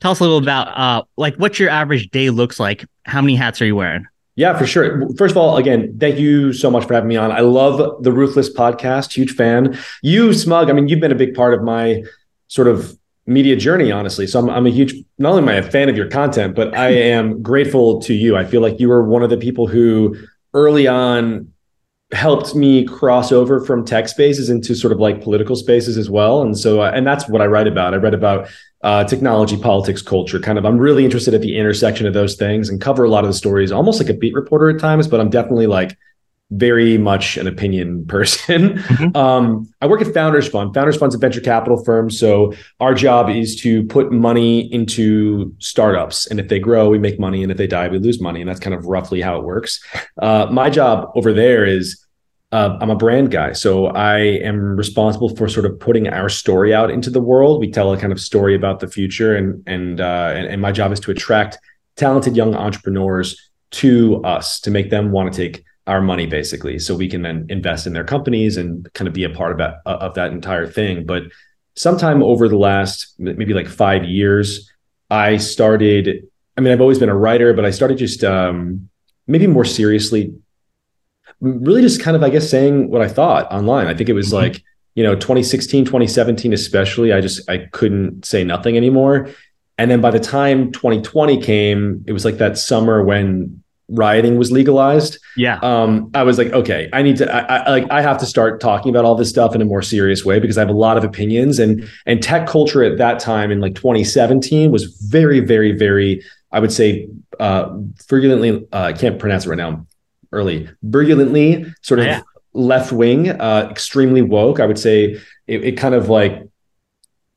Tell us a little about uh, like what your average day looks like. How many hats are you wearing? Yeah, for sure. First of all, again, thank you so much for having me on. I love the Ruthless podcast, huge fan. You, Smug, I mean, you've been a big part of my sort of media journey, honestly. So I'm, I'm a huge, not only am I a fan of your content, but I <laughs> am grateful to you. I feel like you were one of the people who early on helped me cross over from tech spaces into sort of like political spaces as well. And so, uh, and that's what I write about. I read about uh, technology, politics, culture. Kind of, I'm really interested at the intersection of those things and cover a lot of the stories, almost like a beat reporter at times. But I'm definitely like very much an opinion <laughs> person. Mm-hmm. Um, I work at Founders Fund. Founders Fund's a venture capital firm. So our job is to put money into startups. And if they grow, we make money. And if they die, we lose money. And that's kind of roughly how it works. Uh, my job over there is uh, I'm a brand guy. So I am responsible for sort of putting our story out into the world. We tell a kind of story about the future. And, and, uh, and, and my job is to attract talented young entrepreneurs to us to make them want to take our money basically so we can then invest in their companies and kind of be a part of that of that entire thing but sometime over the last maybe like five years i started i mean i've always been a writer but i started just um, maybe more seriously really just kind of i guess saying what i thought online i think it was mm-hmm. like you know 2016 2017 especially i just i couldn't say nothing anymore and then by the time 2020 came it was like that summer when rioting was legalized. Yeah. Um, I was like, okay, I need to, I, I, like, I have to start talking about all this stuff in a more serious way because I have a lot of opinions and and tech culture at that time in like 2017 was very, very, very, I would say, uh, virulently, uh, I can't pronounce it right now. Early, virulently, sort of. Yeah. Left wing, uh, extremely woke. I would say it, it kind of like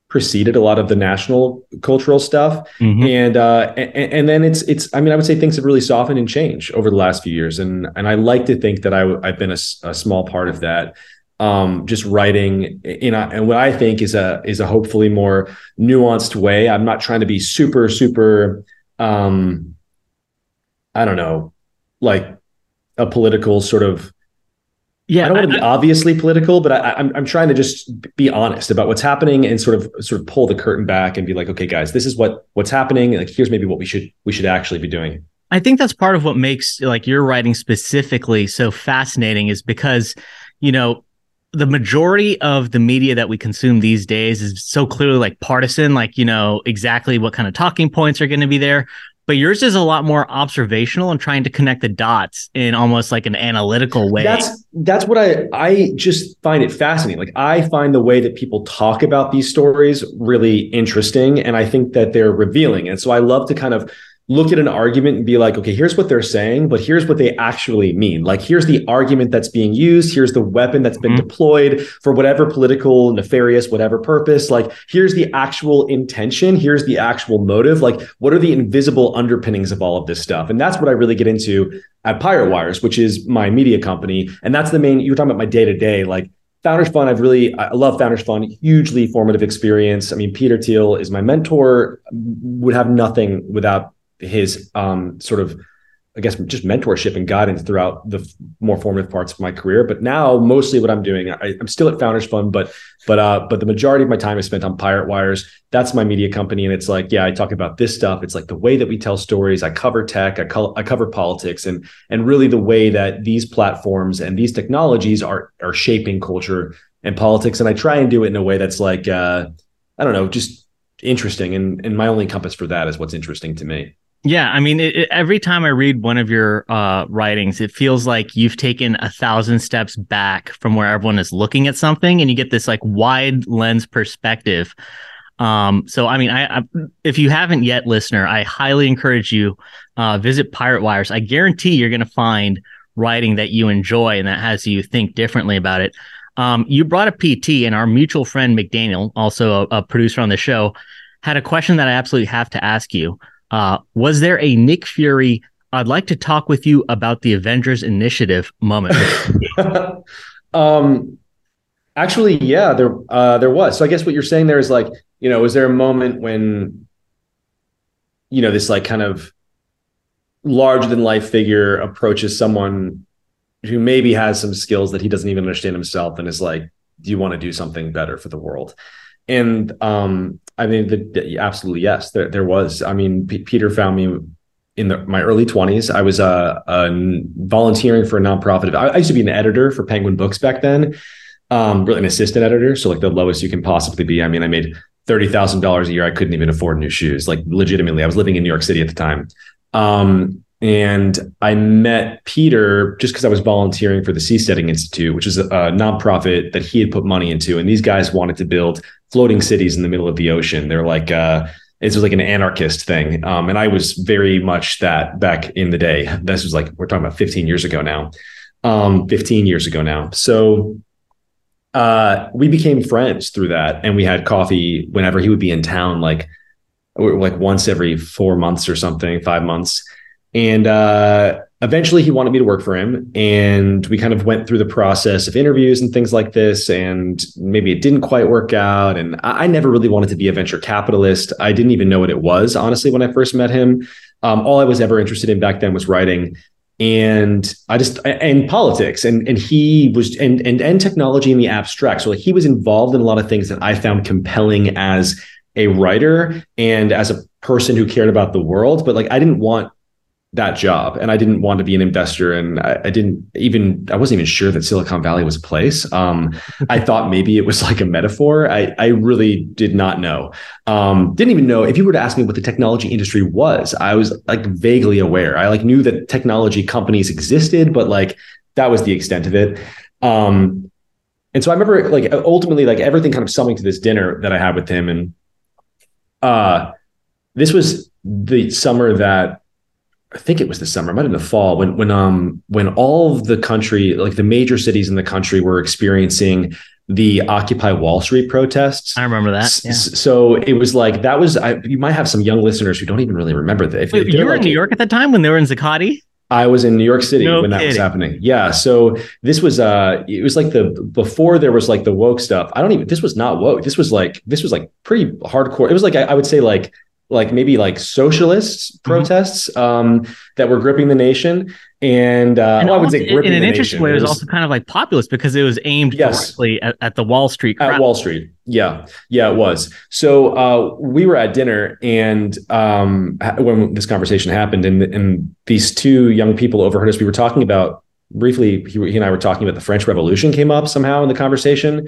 preceded a lot of the national cultural stuff mm-hmm. and, uh, and and then it's it's i mean i would say things have really softened and changed over the last few years and and i like to think that I, i've been a, a small part of that um, just writing in a, and what i think is a is a hopefully more nuanced way i'm not trying to be super super um i don't know like a political sort of yeah, I don't want to be obviously political, but I, am I'm, I'm trying to just be honest about what's happening and sort of sort of pull the curtain back and be like, okay, guys, this is what what's happening. Like, here's maybe what we should we should actually be doing. I think that's part of what makes like your writing specifically so fascinating is because, you know, the majority of the media that we consume these days is so clearly like partisan, like, you know, exactly what kind of talking points are going to be there but yours is a lot more observational and trying to connect the dots in almost like an analytical way. That's that's what I I just find it fascinating. Like I find the way that people talk about these stories really interesting and I think that they're revealing. And so I love to kind of look at an argument and be like, okay, here's what they're saying, but here's what they actually mean. Like, here's the argument that's being used. Here's the weapon that's been mm-hmm. deployed for whatever political, nefarious, whatever purpose. Like, here's the actual intention. Here's the actual motive. Like, what are the invisible underpinnings of all of this stuff? And that's what I really get into at Pirate Wires, which is my media company. And that's the main, you were talking about my day to day. Like, Founders Fund, I've really, I love Founders Fund, hugely formative experience. I mean, Peter Thiel is my mentor, would have nothing without his um, sort of I guess just mentorship and guidance throughout the more formative parts of my career. But now, mostly what I'm doing, I, am still at Founders Fund, but but uh, but the majority of my time is spent on Pirate Wires. That's my media company, and it's like, yeah, I talk about this stuff. It's like the way that we tell stories. I cover tech, I, co- I cover politics, and and really the way that these platforms and these technologies are are shaping culture and politics. And I try and do it in a way that's like, uh, I don't know, just interesting. And and my only compass for that is what's interesting to me. Yeah, I mean, it, it, every time I read one of your uh, writings, it feels like you've taken a thousand steps back from where everyone is looking at something, and you get this like wide lens perspective. Um, so, I mean, I, I, if you haven't yet, listener, I highly encourage you uh, visit Pirate Wires. I guarantee you're going to find writing that you enjoy and that has you think differently about it. Um, you brought a PT, and our mutual friend McDaniel, also a, a producer on the show, had a question that I absolutely have to ask you. Uh, was there a Nick Fury? I'd like to talk with you about the Avengers Initiative moment. <laughs> <laughs> um, actually, yeah, there uh, there was. So I guess what you're saying there is like, you know, was there a moment when, you know, this like kind of larger than life figure approaches someone who maybe has some skills that he doesn't even understand himself and is like, do you want to do something better for the world? And um, I mean, the, the, absolutely yes. There, there was. I mean, P- Peter found me in the, my early twenties. I was uh, uh, volunteering for a nonprofit. I, I, used to be an editor for Penguin Books back then, um, really an assistant editor. So like the lowest you can possibly be. I mean, I made thirty thousand dollars a year. I couldn't even afford new shoes. Like legitimately, I was living in New York City at the time. Um, and I met Peter just because I was volunteering for the Seasteading Institute, which is a, nonprofit that he had put money into. And these guys wanted to build floating cities in the middle of the ocean. They're like, uh, it was like an anarchist thing. Um, and I was very much that back in the day. This was like, we're talking about 15 years ago now, um, 15 years ago now. So uh, we became friends through that. And we had coffee whenever he would be in town, like, like once every four months or something, five months. And uh, eventually he wanted me to work for him. And we kind of went through the process of interviews and things like this. And maybe it didn't quite work out. And I, never really wanted to be a venture capitalist. I didn't even know what it was, honestly, when I first met him. Um, all I was ever interested in back then was writing and I just and politics and and he was and and and technology in the abstract. So like he was involved in a lot of things that I found compelling as a writer and as a person who cared about the world. But like I didn't want that job and I didn't want to be an investor and I, I, didn't even I wasn't even sure that Silicon Valley was a place. Um, <laughs> I thought maybe it was like a metaphor. I, I really did not know. Um, didn't even know if you were to ask me what the technology industry was, I was like vaguely aware. I like knew that technology companies existed, but like that was the extent of it. Um, and so I remember like ultimately like everything kind of summing to this dinner that I had with him and uh this was the summer that I think it was the summer, might have been the fall, when when um when all of the country, like the major cities in the country, were experiencing the Occupy Wall Street protests. I remember that. Yeah. So it was like that was. I, you might have some young listeners who don't even really remember that. If, Wait, if you were like, in New York at that time when they were in Zuccotti. I was in New York City No when that was happening. Yeah. So this was uh it was like the before there was like the woke stuff. I don't even this was not woke. This was like this was like pretty hardcore. It was like I, I would say like like maybe like socialists Mm-hmm. protests um that were gripping the nation. And uh And well, I would say in- in an interesting nation. way, it was also kind of like populist because it was aimed Yes. directly at, at the Wall Street crowd. at Wall Street. Yeah, yeah, it was. So uh, we were at dinner, and um, when this conversation happened, and and these two young people overheard us. We were talking about briefly. He, he and I were talking about the French Revolution came up somehow in the conversation.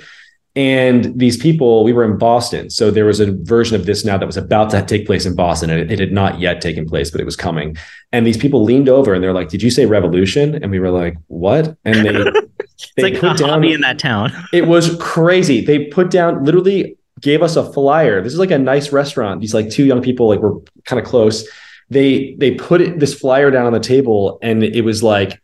And these people, we were in Boston. So there was a version of this now that was about to take place in Boston. And it, it had not yet taken place, but it was coming. And these people leaned over and they're like, Did you say revolution? And we were like, What? And they, <laughs> It's they like a hobby in that town. <laughs> it was crazy. They put down literally gave us a flyer. This is like a nice restaurant. These like two young people like were kind of close. They they put it, this flyer down on the table and it was like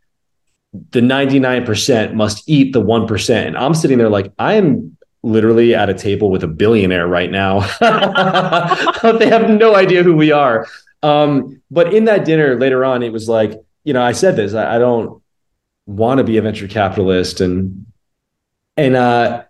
the 99% must eat the 1%. And I'm sitting there like I am literally at a table with a billionaire right now. <laughs> they have no idea who we are. Um, but in that dinner later on, it was like, you know, I said this, I, I don't want to be a venture capitalist and and uh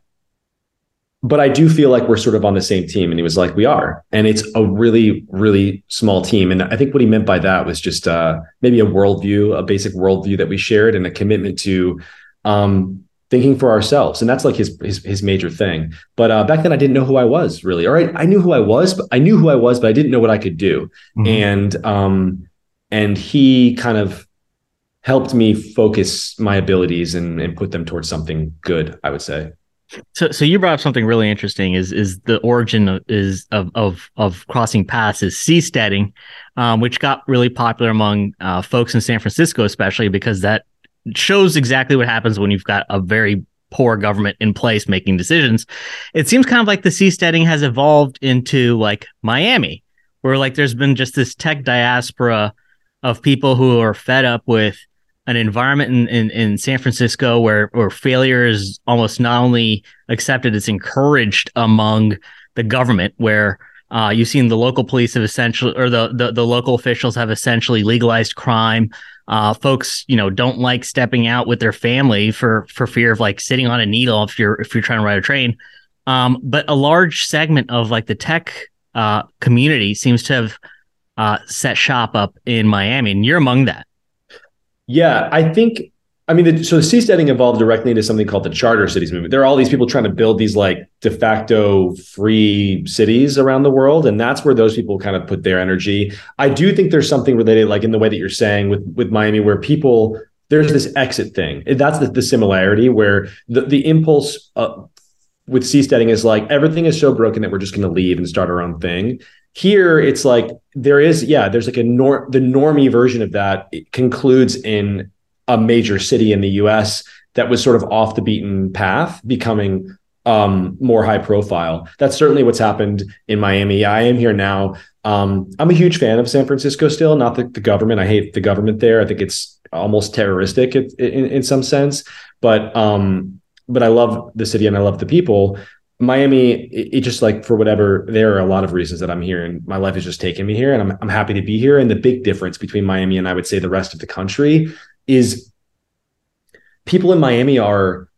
but I do feel like we're sort of on the same team. And he was like, we are. And it's a really, really small team. And I think what he meant by that was just uh, maybe a worldview, a basic worldview that we shared and a commitment to um, thinking for ourselves. And that's like his, his, his major thing. But uh, back then I didn't know who I was really. All right. I knew who I was, but I knew who I was, but I didn't know what I could do. And, um, and he kind of helped me focus my abilities and, and put them towards something good, I would say. So, so you brought up something really interesting. Is is the origin of, is of of of crossing paths is seasteading, um, which got really popular among uh, folks in San Francisco, especially because that shows exactly what happens when you've got a very poor government in place making decisions. It seems kind of like the seasteading has evolved into like Miami, where like there's been just this tech diaspora of people who are fed up with an environment in, in, in San Francisco where where failure is almost not only accepted, it's encouraged among the government, where uh, you've seen the local police have essentially, or the, the, the local officials have essentially legalized crime. Uh, folks, you know, don't like stepping out with their family for for fear of like sitting on a needle if you're if you're trying to ride a train. Um, but a large segment of like the tech uh, community seems to have uh, set shop up in Miami, and you're among that. Yeah, I think. I mean, the, so the seasteading evolved directly into something called the charter cities movement. There are all these people trying to build these like de facto free cities around the world, and that's where those people kind of put their energy. I do think there's something related, like in the way that you're saying with with Miami, where people there's this exit thing. That's the, the similarity where the the impulse uh, with seasteading is like everything is so broken that we're just going to leave and start our own thing. here it's like there is yeah there's like a nor the normie version of that concludes in a major city in the us that was sort of off the beaten path becoming um, more high profile. That's certainly what's happened in miami. I am here now. Um, i'm a huge fan of san francisco still not the, the government. I hate the government there. I think it's almost terroristic in, in, in some sense. But um, but i love the city and i love the people. Miami, it, it, just like for whatever, there are a lot of reasons that I'm here and my life has just taken me here and I'm, I'm happy to be here. And the big difference between Miami and I would say the rest of the country is people in Miami are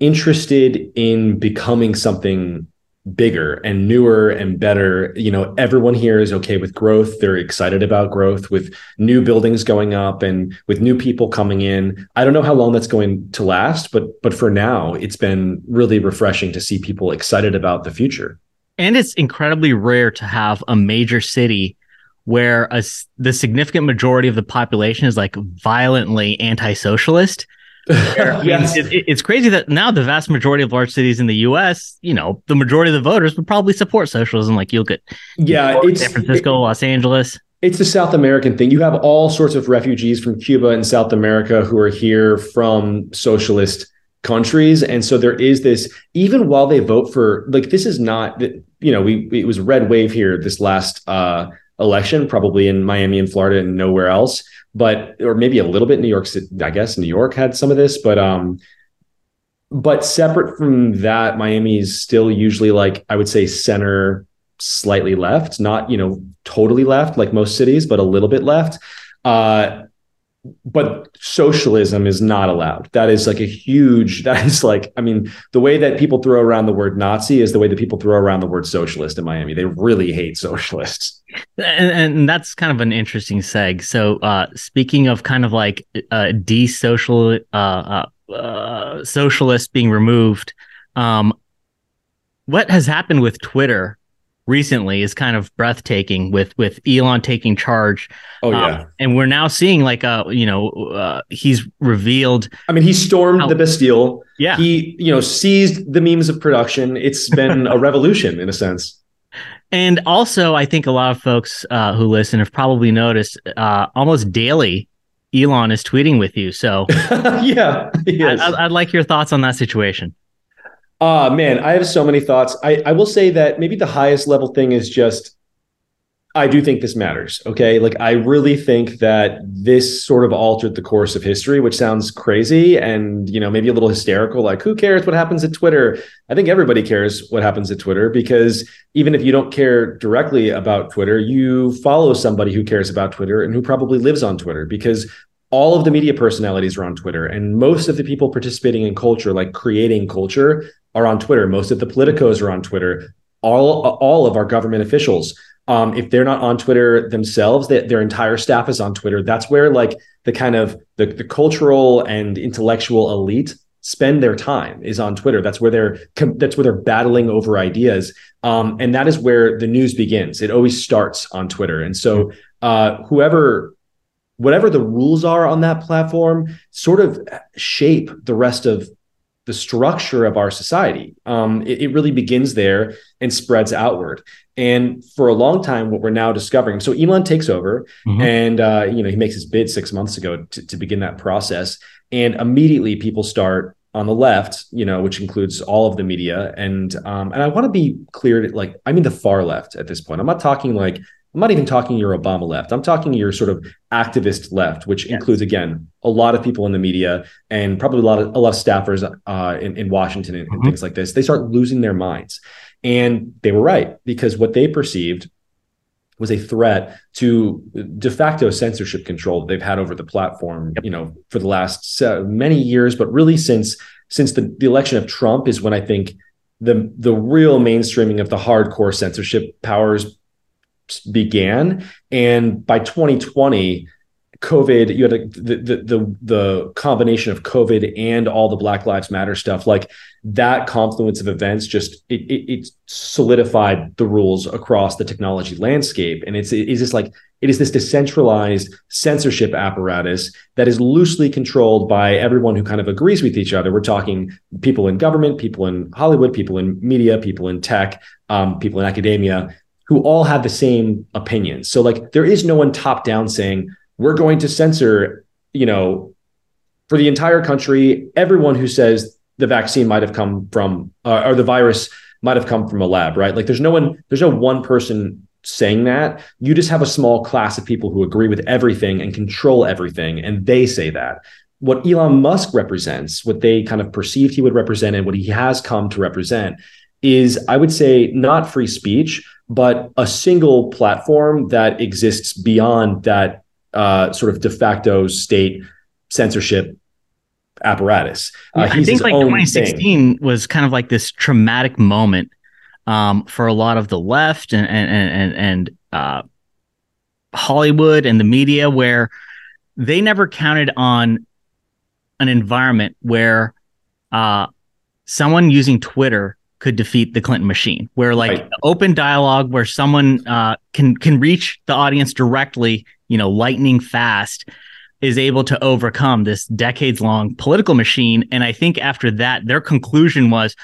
interested in becoming something bigger and newer and better. You know, everyone here is okay with growth. They're excited about growth with new buildings going up and with new people coming in. I don't know how long that's going to last, but but for now, it's been really refreshing to see people excited about the future. And it's incredibly rare to have a major city where a, the significant majority of the population is like violently anti-socialist <laughs> yes. It, it, it's crazy that now the vast majority of large cities in the U.S., you know, the majority of the voters would probably support socialism. Like you'll get, yeah, it's San Francisco, it, Los Angeles. It's the South American thing. You have all sorts of refugees from Cuba and South America who are here from socialist countries, and so there is this. Even while they vote for, like, this is not, you know, we it was red wave here this last uh, election, probably in Miami and Florida and nowhere else but or maybe a little bit New York. I guess New York had some of this, but um, but separate from that, Miami is still usually like I would say center, slightly left, not you know totally left like most cities, but a little bit left. Uh, but socialism is not allowed. That is like a huge, that is like, I mean, the way that people throw around the word Nazi is the way that people throw around the word socialist in Miami. They really hate socialists. And, and that's kind of an interesting seg. So, uh, speaking of kind of like uh, de-social, uh, uh, uh, socialists being removed, um, what has happened with Twitter recently is kind of breathtaking with with Elon taking charge. Oh yeah, um, and we're now seeing like a uh, you know uh, he's revealed. I mean, he stormed how, the Bastille. Yeah, he you know seized the memes of production. It's been a <laughs> revolution in a sense. And also, I think a lot of folks uh, who listen have probably noticed uh, almost daily. Elon is tweeting with you, so <laughs> yeah, I, I'd like your thoughts on that situation. Ah, uh, man, I have so many thoughts. I, I will say that maybe the highest level thing is just I do think this matters. Okay. Like, I really think that this sort of altered the course of history, which sounds crazy and, you know, maybe a little hysterical. Like, who cares what happens at Twitter? I think everybody cares what happens at Twitter because even if you don't care directly about Twitter, you follow somebody who cares about Twitter and who probably lives on Twitter because all of the media personalities are on Twitter and most of the people participating in culture, like creating culture, are on Twitter. Most of the politicos are on Twitter. All all of our government officials, um, if they're not on Twitter themselves, they, their entire staff is on Twitter. That's where like the kind of the, the cultural and intellectual elite spend their time is on Twitter. That's where they're that's where they're battling over ideas, um, and that is where the news begins. It always starts on Twitter, and so uh, whoever whatever the rules are on that platform sort of shape the rest of the structure of our society. Um, it, it, really begins there and spreads outward. And for a long time, what we're now discovering, so Elon takes over, mm-hmm. and uh, you know he makes his bid six months ago to, to begin that process, and immediately people start on the left, you know, which includes all of the media, and um, and I want to be clear, like I mean the far left at this point. I'm not talking like I'm not even talking your Obama left. I'm talking your sort of activist left, which yes. includes again a lot of people in the media and probably a lot of a lot of staffers uh, in, in Washington and, mm-hmm. and things like this. They start losing their minds, and they were right because what they perceived was a threat to de facto censorship control that they've had over the platform, yep. you know, for the last many years, but really since since the, the election of Trump is when I think the the real mainstreaming of the hardcore censorship powers began. And by 2020, COVID, you had a, the, the, the the combination of COVID and all the Black Lives Matter stuff. Like that confluence of events, just it, it, it solidified the rules across the technology landscape. And it's it is just like it is this decentralized censorship apparatus that is loosely controlled by everyone who kind of agrees with each other. We're talking people in government, people in Hollywood, people in media, people in tech, um, people in academia who all have the same opinions. So like there is no one top down saying we're going to censor, you know, for the entire country, everyone who says the vaccine might have come from uh, or the virus might have come from a lab, right? Like there's no one, there's no one person saying that. You just have a small class of people who agree with everything and control everything, and they say that. What Elon Musk represents, what they kind of perceived he would represent, and what he has come to represent is, I would say, not free speech, but a single platform that exists beyond that uh, sort of de facto state censorship apparatus. Uh, I think like 2016 thing. was kind of like this traumatic moment um, for a lot of the left and and and and uh, Hollywood and the media, where they never counted on an environment where uh, someone using Twitter could defeat the Clinton machine, where like right. open dialogue, where someone uh, can can reach the audience directly, you know, lightning fast, is able to overcome this decades long political machine. And I think after that, their conclusion was,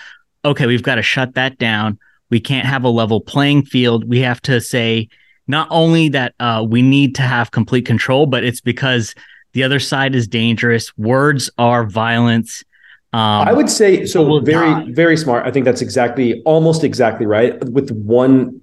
okay, we've got to shut that down. We can't have a level playing field. We have to say not only that uh, we need to have complete control, but it's because the other side is dangerous. Words are violence. Um, I would say so. Very, die. very smart. I think that's exactly, almost exactly right. With one,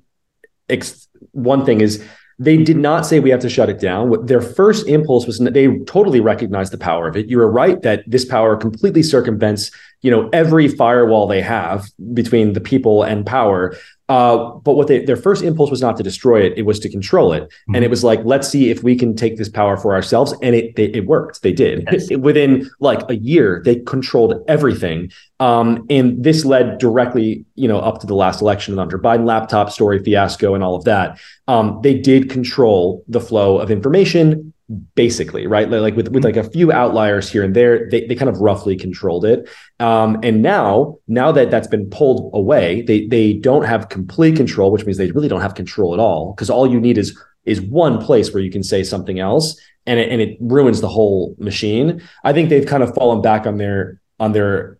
ex, one thing is they did not say we have to shut it down. Their first impulse was they totally recognized the power of it. You were right that this power completely circumvents, you know, every firewall they have between the people and power. Uh, but what they, their first impulse was not to destroy it; it was to control it. Mm-hmm. And it was like, let's see if we can take this power for ourselves. And it they, it worked. They did yes. <laughs> within like a year. They controlled everything, um, and this led directly, you know, up to the last election and Hunter Biden laptop story fiasco and all of that. Um, they did control the flow of information basically right? Like with, with like a few outliers here and there they, they kind of roughly controlled it. Um, and now now that that's been pulled away they they don't have complete control which means they really don't have control at all because all you need is is one place where you can say something else and it, and it ruins the whole machine. I think they've kind of fallen back on their on their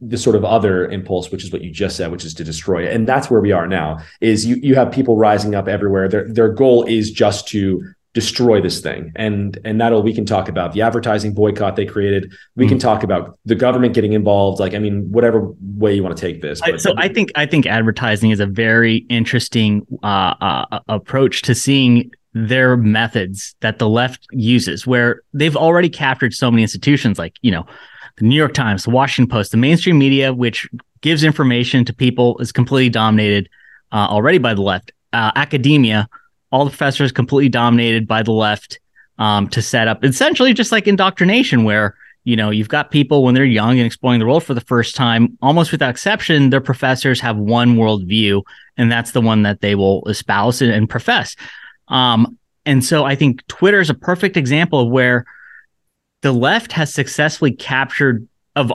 the sort of other impulse which is what you just said which is to destroy it. And that's where we are now is you you have people rising up everywhere. Their their goal is just to destroy this thing. And and that'll we can talk about the advertising boycott they created. We mm. can talk about the government getting involved. Like i mean whatever way you want to take this but, so i think i think advertising is a very interesting uh, uh, approach to seeing their methods that the left uses where they've already captured so many institutions like you know the new york times the washington post the mainstream media which gives information to people is completely dominated uh, already by the left. Uh, academia all the professors completely dominated by the left um, to set up essentially just like indoctrination, where you know you've got people when they're young and exploring the world for the first time, almost without exception, their professors have one worldview, and that's the one that they will espouse and, and profess. Um, and so I think Twitter is a perfect example of where the left has successfully captured of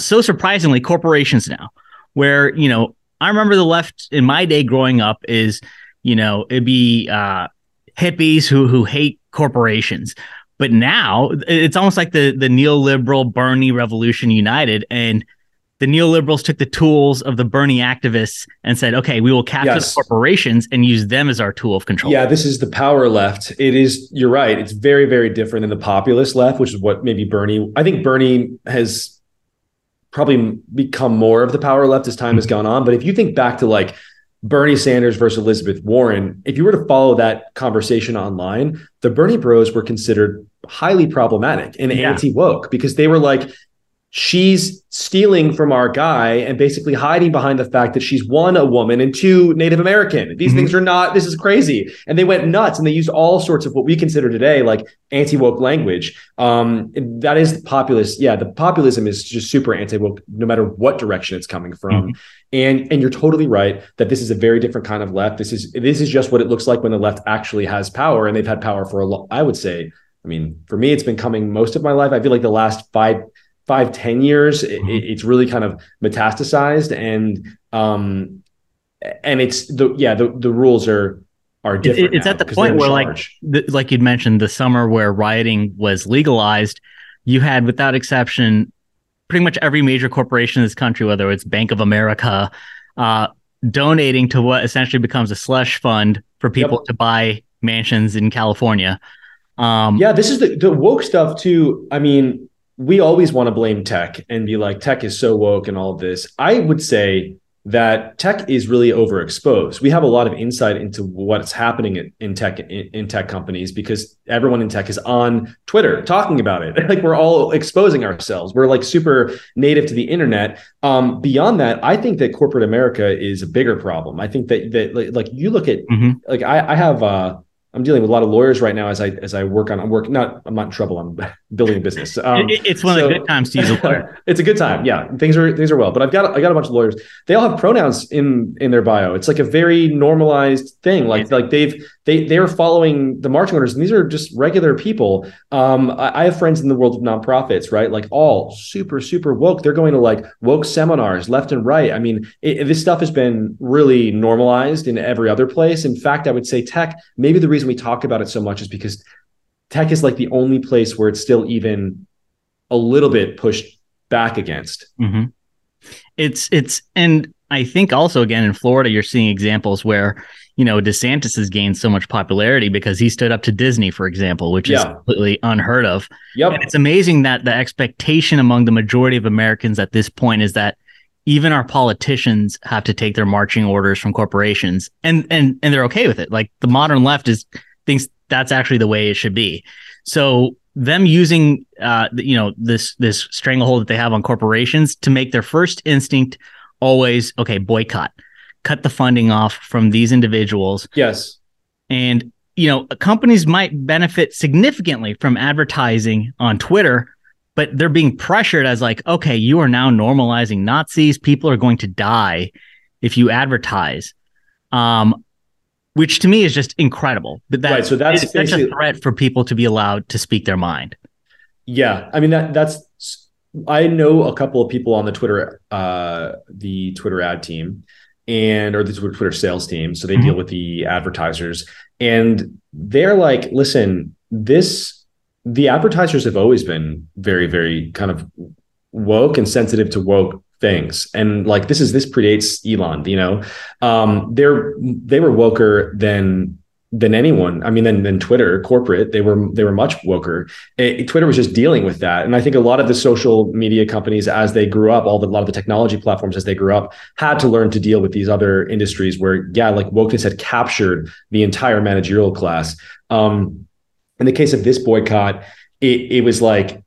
so surprisingly corporations now, where you know I remember the left in my day growing up is you know, it'd be uh, hippies who who hate corporations. But now it's almost like the the neoliberal Bernie revolution united, and the neoliberals took the tools of the Bernie activists and said, "Okay, we will capture yes. the corporations and use them as our tool of control." Yeah, this is the power left. It is. You're right. It's very, very different than the populist left, which is what maybe Bernie. I think Bernie has probably become more of the power left as time has gone on. But if you think back to like Bernie Sanders versus Elizabeth Warren, if you were to follow that conversation online, the Bernie bros were considered highly problematic and yeah. anti woke because they were like, she's stealing from our guy and basically hiding behind the fact that she's one a woman and two native american these mm-hmm. things are not this is crazy and they went nuts and they used all sorts of what we consider today like anti-woke language um, that is populist yeah the populism is just super anti-woke no matter what direction it's coming from mm-hmm. and and you're totally right that this is a very different kind of left this is this is just what it looks like when the left actually has power and they've had power for a long i would say I mean, for me, it's been coming most of my life. I feel like the last five five ten years mm-hmm. it, it's really kind of metastasized and um and it's the yeah the, the rules are are different it's at the point where like the, like you'd mentioned the summer where rioting was legalized you had without exception pretty much every major corporation in this country whether it's bank of america uh donating to what essentially becomes a slush fund for people Yep. to buy mansions in California. Um, Yeah, this is the, the woke stuff too. I mean, we always want to blame tech and be like, tech is so woke and all of this. I would say that tech is really overexposed. We have a lot of insight into what's happening in, in tech in, in tech companies because everyone in tech is on Twitter talking about it. <laughs> like we're all exposing ourselves. We're like super native to the internet. Um, beyond that, I think that corporate America is a bigger problem. I think that that like, like you look at Mhm. like I, I have uh I'm dealing with a lot of lawyers right now as I as I work on I'm working not I'm not in trouble I'm <laughs> building a business. Um, it's one of the good times to use a lawyer. <laughs> it's a good time. Yeah, things are things are well. But I've got I got a bunch of lawyers. They all have pronouns in in their bio. It's like a very normalized thing. Like like they've they they're following the marching orders, and these are just regular people. Um, I, I have friends in the world of nonprofits, right? Like all super super woke. They're going to like woke seminars left and right. I mean, it, this stuff has been really normalized in every other place. In fact, I would say tech. Maybe the reason we talk about it so much is because tech is like the only place where it's still even a little bit pushed back against. hmm It's it's and I think also again in Florida you're seeing examples where you know DeSantis has gained so much popularity because he stood up to Disney, for example, which is completely unheard of. Yep. And it's amazing that the expectation among the majority of Americans at this point is that even our politicians have to take their marching orders from corporations and and and they're okay with it. Like the modern left is thinks that's actually the way it should be. So them using uh you know this this stranglehold that they have on corporations to make their first instinct always okay boycott cut the funding off from these individuals Yes. and you know companies might benefit significantly from advertising on twitter but they're being pressured as like okay you are now normalizing nazis people are going to die if you advertise um which to me is just incredible but that Right, so that's such a threat for people to be allowed to speak their mind Yeah. I mean that that's I know a couple of people on the Twitter uh the Twitter ad team and or the Twitter Twitter sales team. So they deal with the advertisers and they're like, listen, this the advertisers have always been very, very kind of woke and sensitive to woke things. And like this is this predates Elon, you know. Um they're they were woker than than anyone. I mean, than than Twitter corporate. They were they were much woker. It- Twitter was just dealing with that, and I think a lot of the social media companies, as they grew up, all the a lot of the technology platforms as they grew up, had to learn to deal with these other industries where, yeah, like wokeness had captured the entire managerial class. Um, in the case of this boycott, it it was like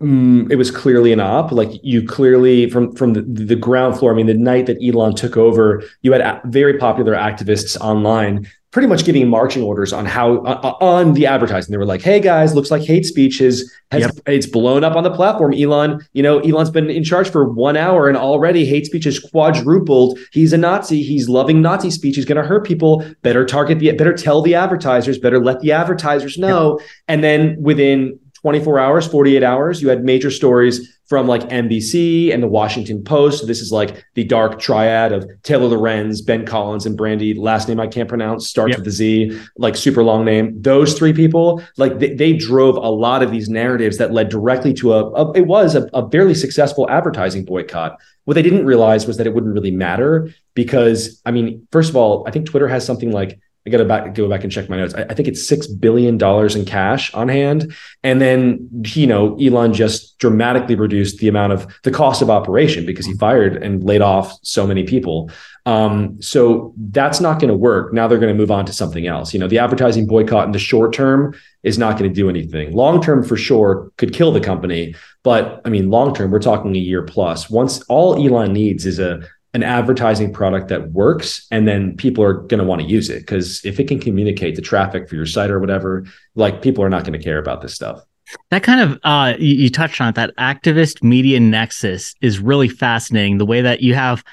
mm, it was clearly an op. Like you clearly from from the, the ground floor. I mean, the night that Elon took over, you had a- very popular activists online, pretty much giving marching orders on how uh, on the advertising. They were like, "Hey guys, looks like hate speech is has it's blown up on the platform." Elon, you know, Elon's been in charge for one hour, and already hate speech has quadrupled. He's a Nazi. He's loving Nazi speech. He's going to hurt people. Better target the. Better tell the advertisers. Better let the advertisers know. And then within 24 hours, 48 hours, you had major stories from like NBC and the Washington Post. This is like the dark triad of Taylor Lorenz, Ben Collins, and Brandy. Last name I can't pronounce, starts with a Z, like super long name. Those three people, like they, they drove a lot of these narratives that led directly to a, a it was a, a fairly successful advertising boycott. What they didn't realize was that it wouldn't really matter because, I mean, first of all, I think Twitter has something like I got to back, go back and check my notes. I, I think it's six billion dollars in cash on hand, and then you know Elon just dramatically reduced the amount of the cost of operation because he fired and laid off so many people. Um, so that's not going to work. Now they're going to move on to something else. You know, the advertising boycott in the short term is not going to do anything. Long term, for sure, could kill the company. But I mean, long term, we're talking a year plus. Once all Elon needs is a an advertising product that works and then people are going to want to use it because if it can communicate the traffic for your site or whatever like people are not going to care about this stuff that kind of uh you, you touched on it, that activist media nexus is really fascinating the way that you have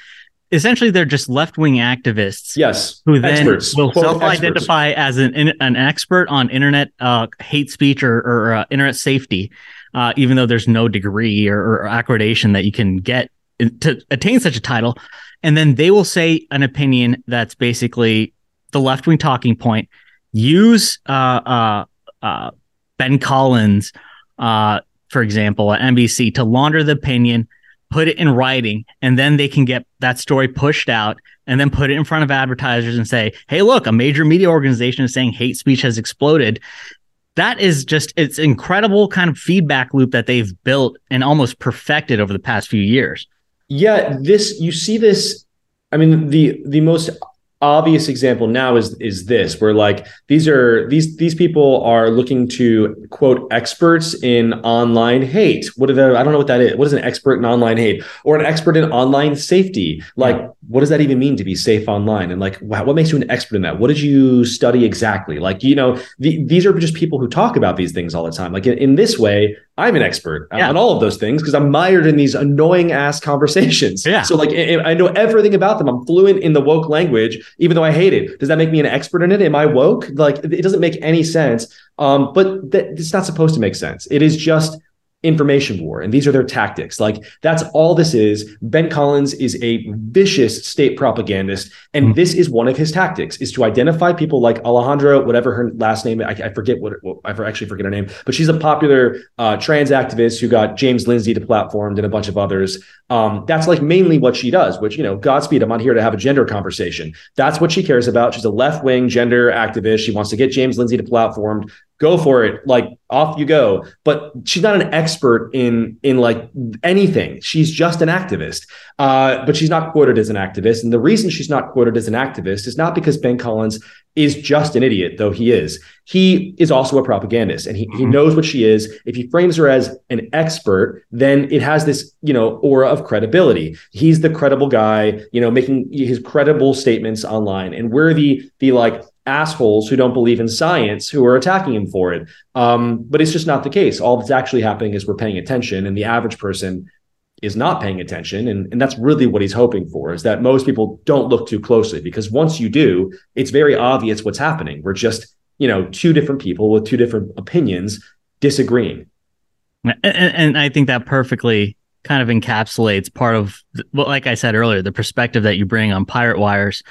essentially they're just left-wing activists yes who then Experts. will self-identify as an an expert on internet uh, hate speech or, or uh, internet safety uh, even though there's no degree or, or accreditation that you can get to attain such a title and then they will say an opinion that's basically the left-wing talking point use uh, uh, uh, ben collins uh, for example at nbc to launder the opinion put it in writing, and then they can get that story pushed out and then put it in front of advertisers and say, hey, look, a major media organization is saying hate speech has exploded. That is just it's incredible kind of feedback loop that they've built and almost perfected over the past few years. Yeah, this you see this. I mean, the the most obvious example now is is this where like these are these these people are looking to quote experts in online hate. What are the i don't know what that is. What is an expert in online hate? Or an expert in online safety. Like yeah. what does that even mean to be safe online? And like wow, what makes you an expert in that? What did you study exactly? Like you know the, these are just people who talk about these things all the time. Like in, in this way I'm an expert yeah. on all of those things because I'm mired in these annoying ass conversations. Yeah. So like I know everything about them. I'm fluent in the woke language, even though I hate it. Does that make me an expert in it? Am I woke? Like it doesn't make any sense. Um, but th- it's not supposed to make sense. It is just information war and these are their tactics. Like that's all this is. Ben collins is a vicious state propagandist and mm-hmm. this is one of his tactics is to identify people like alejandra whatever her last name i, I forget what, what, i actually forget her name but she's a popular uh, trans activist who got james lindsay to platformed and a bunch of others. Um, that's like mainly what she does which you know godspeed i'm on here to have a gender conversation. That's what she cares about. She's a left-wing gender activist. She wants to get james lindsay to platformed go for it. Like off you go. But she's not an expert in in like anything. She's just an activist. Uh, but she's not quoted as an activist. And the reason she's not quoted as an activist is not because ben collins is just an idiot though he is. He is also a propagandist and he, he mm-hmm. knows what she is. If he frames her as an expert then it has this you know aura of credibility. He's the credible guy you know making his credible statements online. And we're the the like assholes who don't believe in science who are attacking him for it. Um, but it's just not the case. All that's actually happening is we're paying attention, and the average person is not paying attention. And, and that's really what he's hoping for is that most people don't look too closely because once you do, it's very obvious what's happening. We're just, you know, two different people with two different opinions disagreeing. And, and I think that perfectly kind of encapsulates part of, well, like I said earlier, the perspective that you bring on Pirate Wires.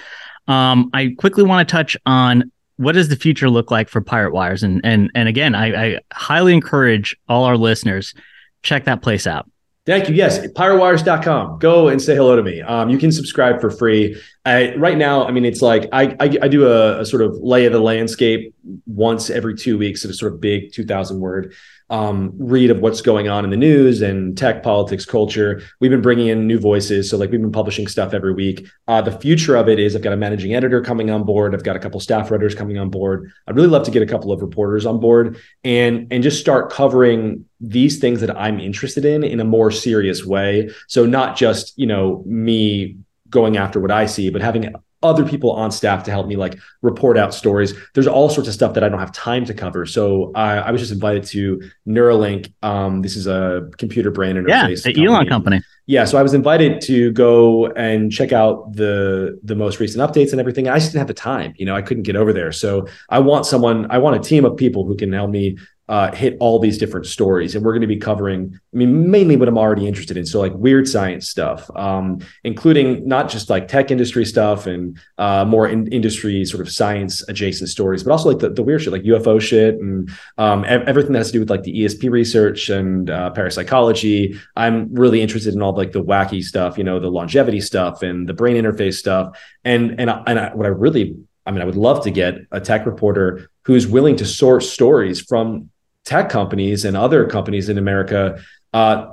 Um, I quickly want to touch on what does the future look like for Pirate Wires, and and and again, I, I highly encourage all our listeners check that place out. Thank you. Yes, piratewires.com. Go and say hello to me. Um, you can subscribe for free. I, right now, I mean, it's like I, I, I do a, a, sort of lay of the landscape once every two weeks at a sort of big 2,000 word um, read of what's going on in the news and tech, politics, culture. We've been bringing in new voices. So, like, we've been publishing stuff every week. Uh, the future of it is I've got a managing editor coming on board. I've got a couple staff writers coming on board. I'd really love to get a couple of reporters on board and and just start covering these things that I'm interested in in a more serious way. So, not just you know me going after what I see, but having other people on staff to help me like report out stories. There's all sorts of stuff that I don't have time to cover. So I, I was just invited to Neuralink. Um, this is a computer brain interface. Yeah, the Elon company. Yeah, so I was invited to go and check out the the most recent updates and everything. I just didn't have the time. You know, I couldn't get over there. So I want someone. I want a team of people who can help me uh, hit all these different stories. And we're going to be covering, I mean, mainly what I'm already interested in. So, like weird science stuff, um, including not just like tech industry stuff and uh, more in- industry sort of science adjacent stories, but also like the, the weird shit, like UFO shit and um, ev- everything that has to do with like the ESP research and uh, parapsychology. I'm really interested in all like the wacky stuff, you know, the longevity stuff and the brain interface stuff. And and and I, what I really I mean, I would love to get a tech reporter who's willing to source stories from tech companies and other companies in America uh,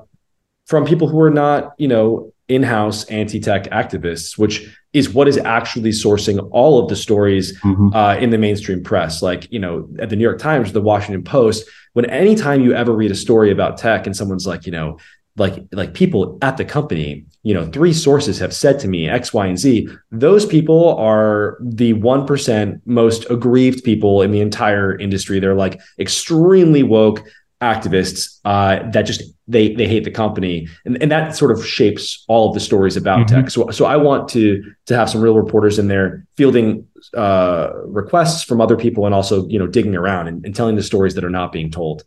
from people who are not, you know, in-house anti-tech activists, which is what is actually sourcing all of the stories mm-hmm. uh, in the mainstream press. Like, you know, at the New York Times, the Washington Post, when anytime you ever read a story about tech and someone's like, you know, like like people at the company you know three sources have said to me x y and z those people are the 1% most aggrieved people in the entire industry. They're like extremely woke activists uh, that just they they hate the company. And, and that sort of shapes all of the stories about mm-hmm. tech. So so i want to to have some real reporters in there fielding uh, requests from other people and also you know digging around and, and telling the stories that are not being told.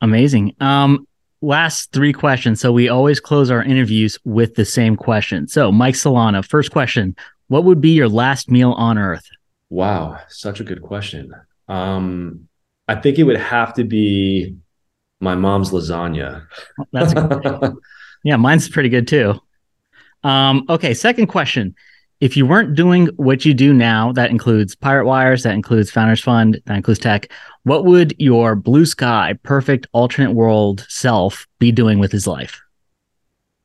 Amazing. Um last three questions. So we always close our interviews with the same question. So, Mike Solana, first question What would be your last meal on earth? Wow, such a good question. Um, I think it would have to be my mom's lasagna. That's <laughs> Yeah, mine's pretty good too. Um, okay, second question. If you weren't doing what you do now, that includes Pirate Wires, that includes Founders Fund, that includes tech, what would your blue sky, perfect alternate world self be doing with his life?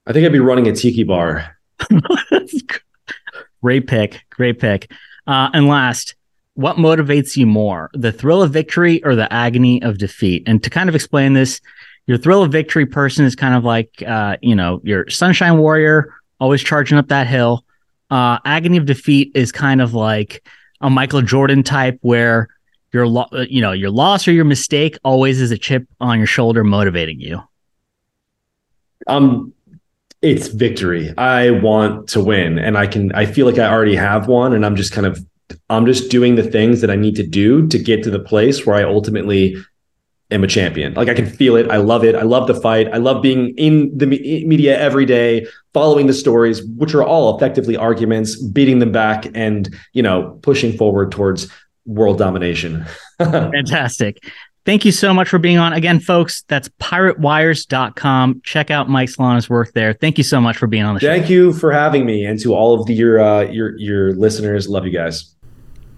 I think I'd be running a tiki bar. <laughs> great pick. Great pick. Uh, and last, what motivates you more, the thrill of victory or the agony of defeat? And to kind of explain this, your thrill of victory person is kind of like, uh, you know, your sunshine warrior, always charging up that hill. Uh, agony of defeat is kind of like a Michael Jordan type where your, lo- uh, you know, your loss or your mistake always is a chip on your shoulder motivating you. Um, it's victory. I want to win, and I can. I feel like I already have one, and I'm just kind of I'm just doing the things that I need to do to get to the place where I ultimately am a champion. Like I can feel it. I love it. I love the fight. I love being in the media every day, following the stories, which are all effectively arguments, beating them back and, you know, pushing forward towards world domination. <laughs> Fantastic. Thank you so much for being on. Again, folks, that's piratewires.com. Check out Mike Solana's work there. Thank you so much for being on the Thank show. Thank you for having me and to all of the, your uh, your your listeners. Love you guys.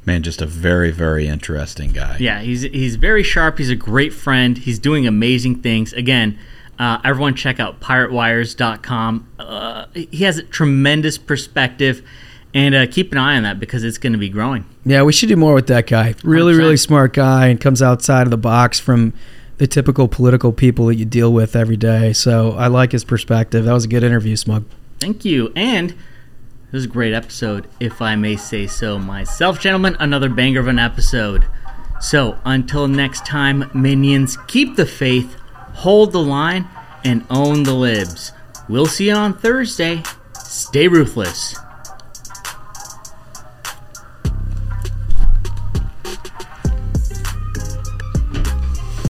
Man, just a very, very interesting guy. Yeah, he's he's very sharp. He's a great friend. He's doing amazing things. Again, uh, everyone check out piratewires.com. Uh, he has a tremendous perspective and uh, keep an eye on that because it's going to be growing. Yeah, we should do more with that guy. Really, 100%. really smart guy and comes outside of the box from the typical political people that you deal with every day. So I like his perspective. That was a good interview, Smug. Thank you. And this is a great episode, if I may say so myself, gentlemen. Another banger of an episode. So until next time, minions, keep the faith, hold the line, and own the libs. We'll see you on Thursday. Stay ruthless.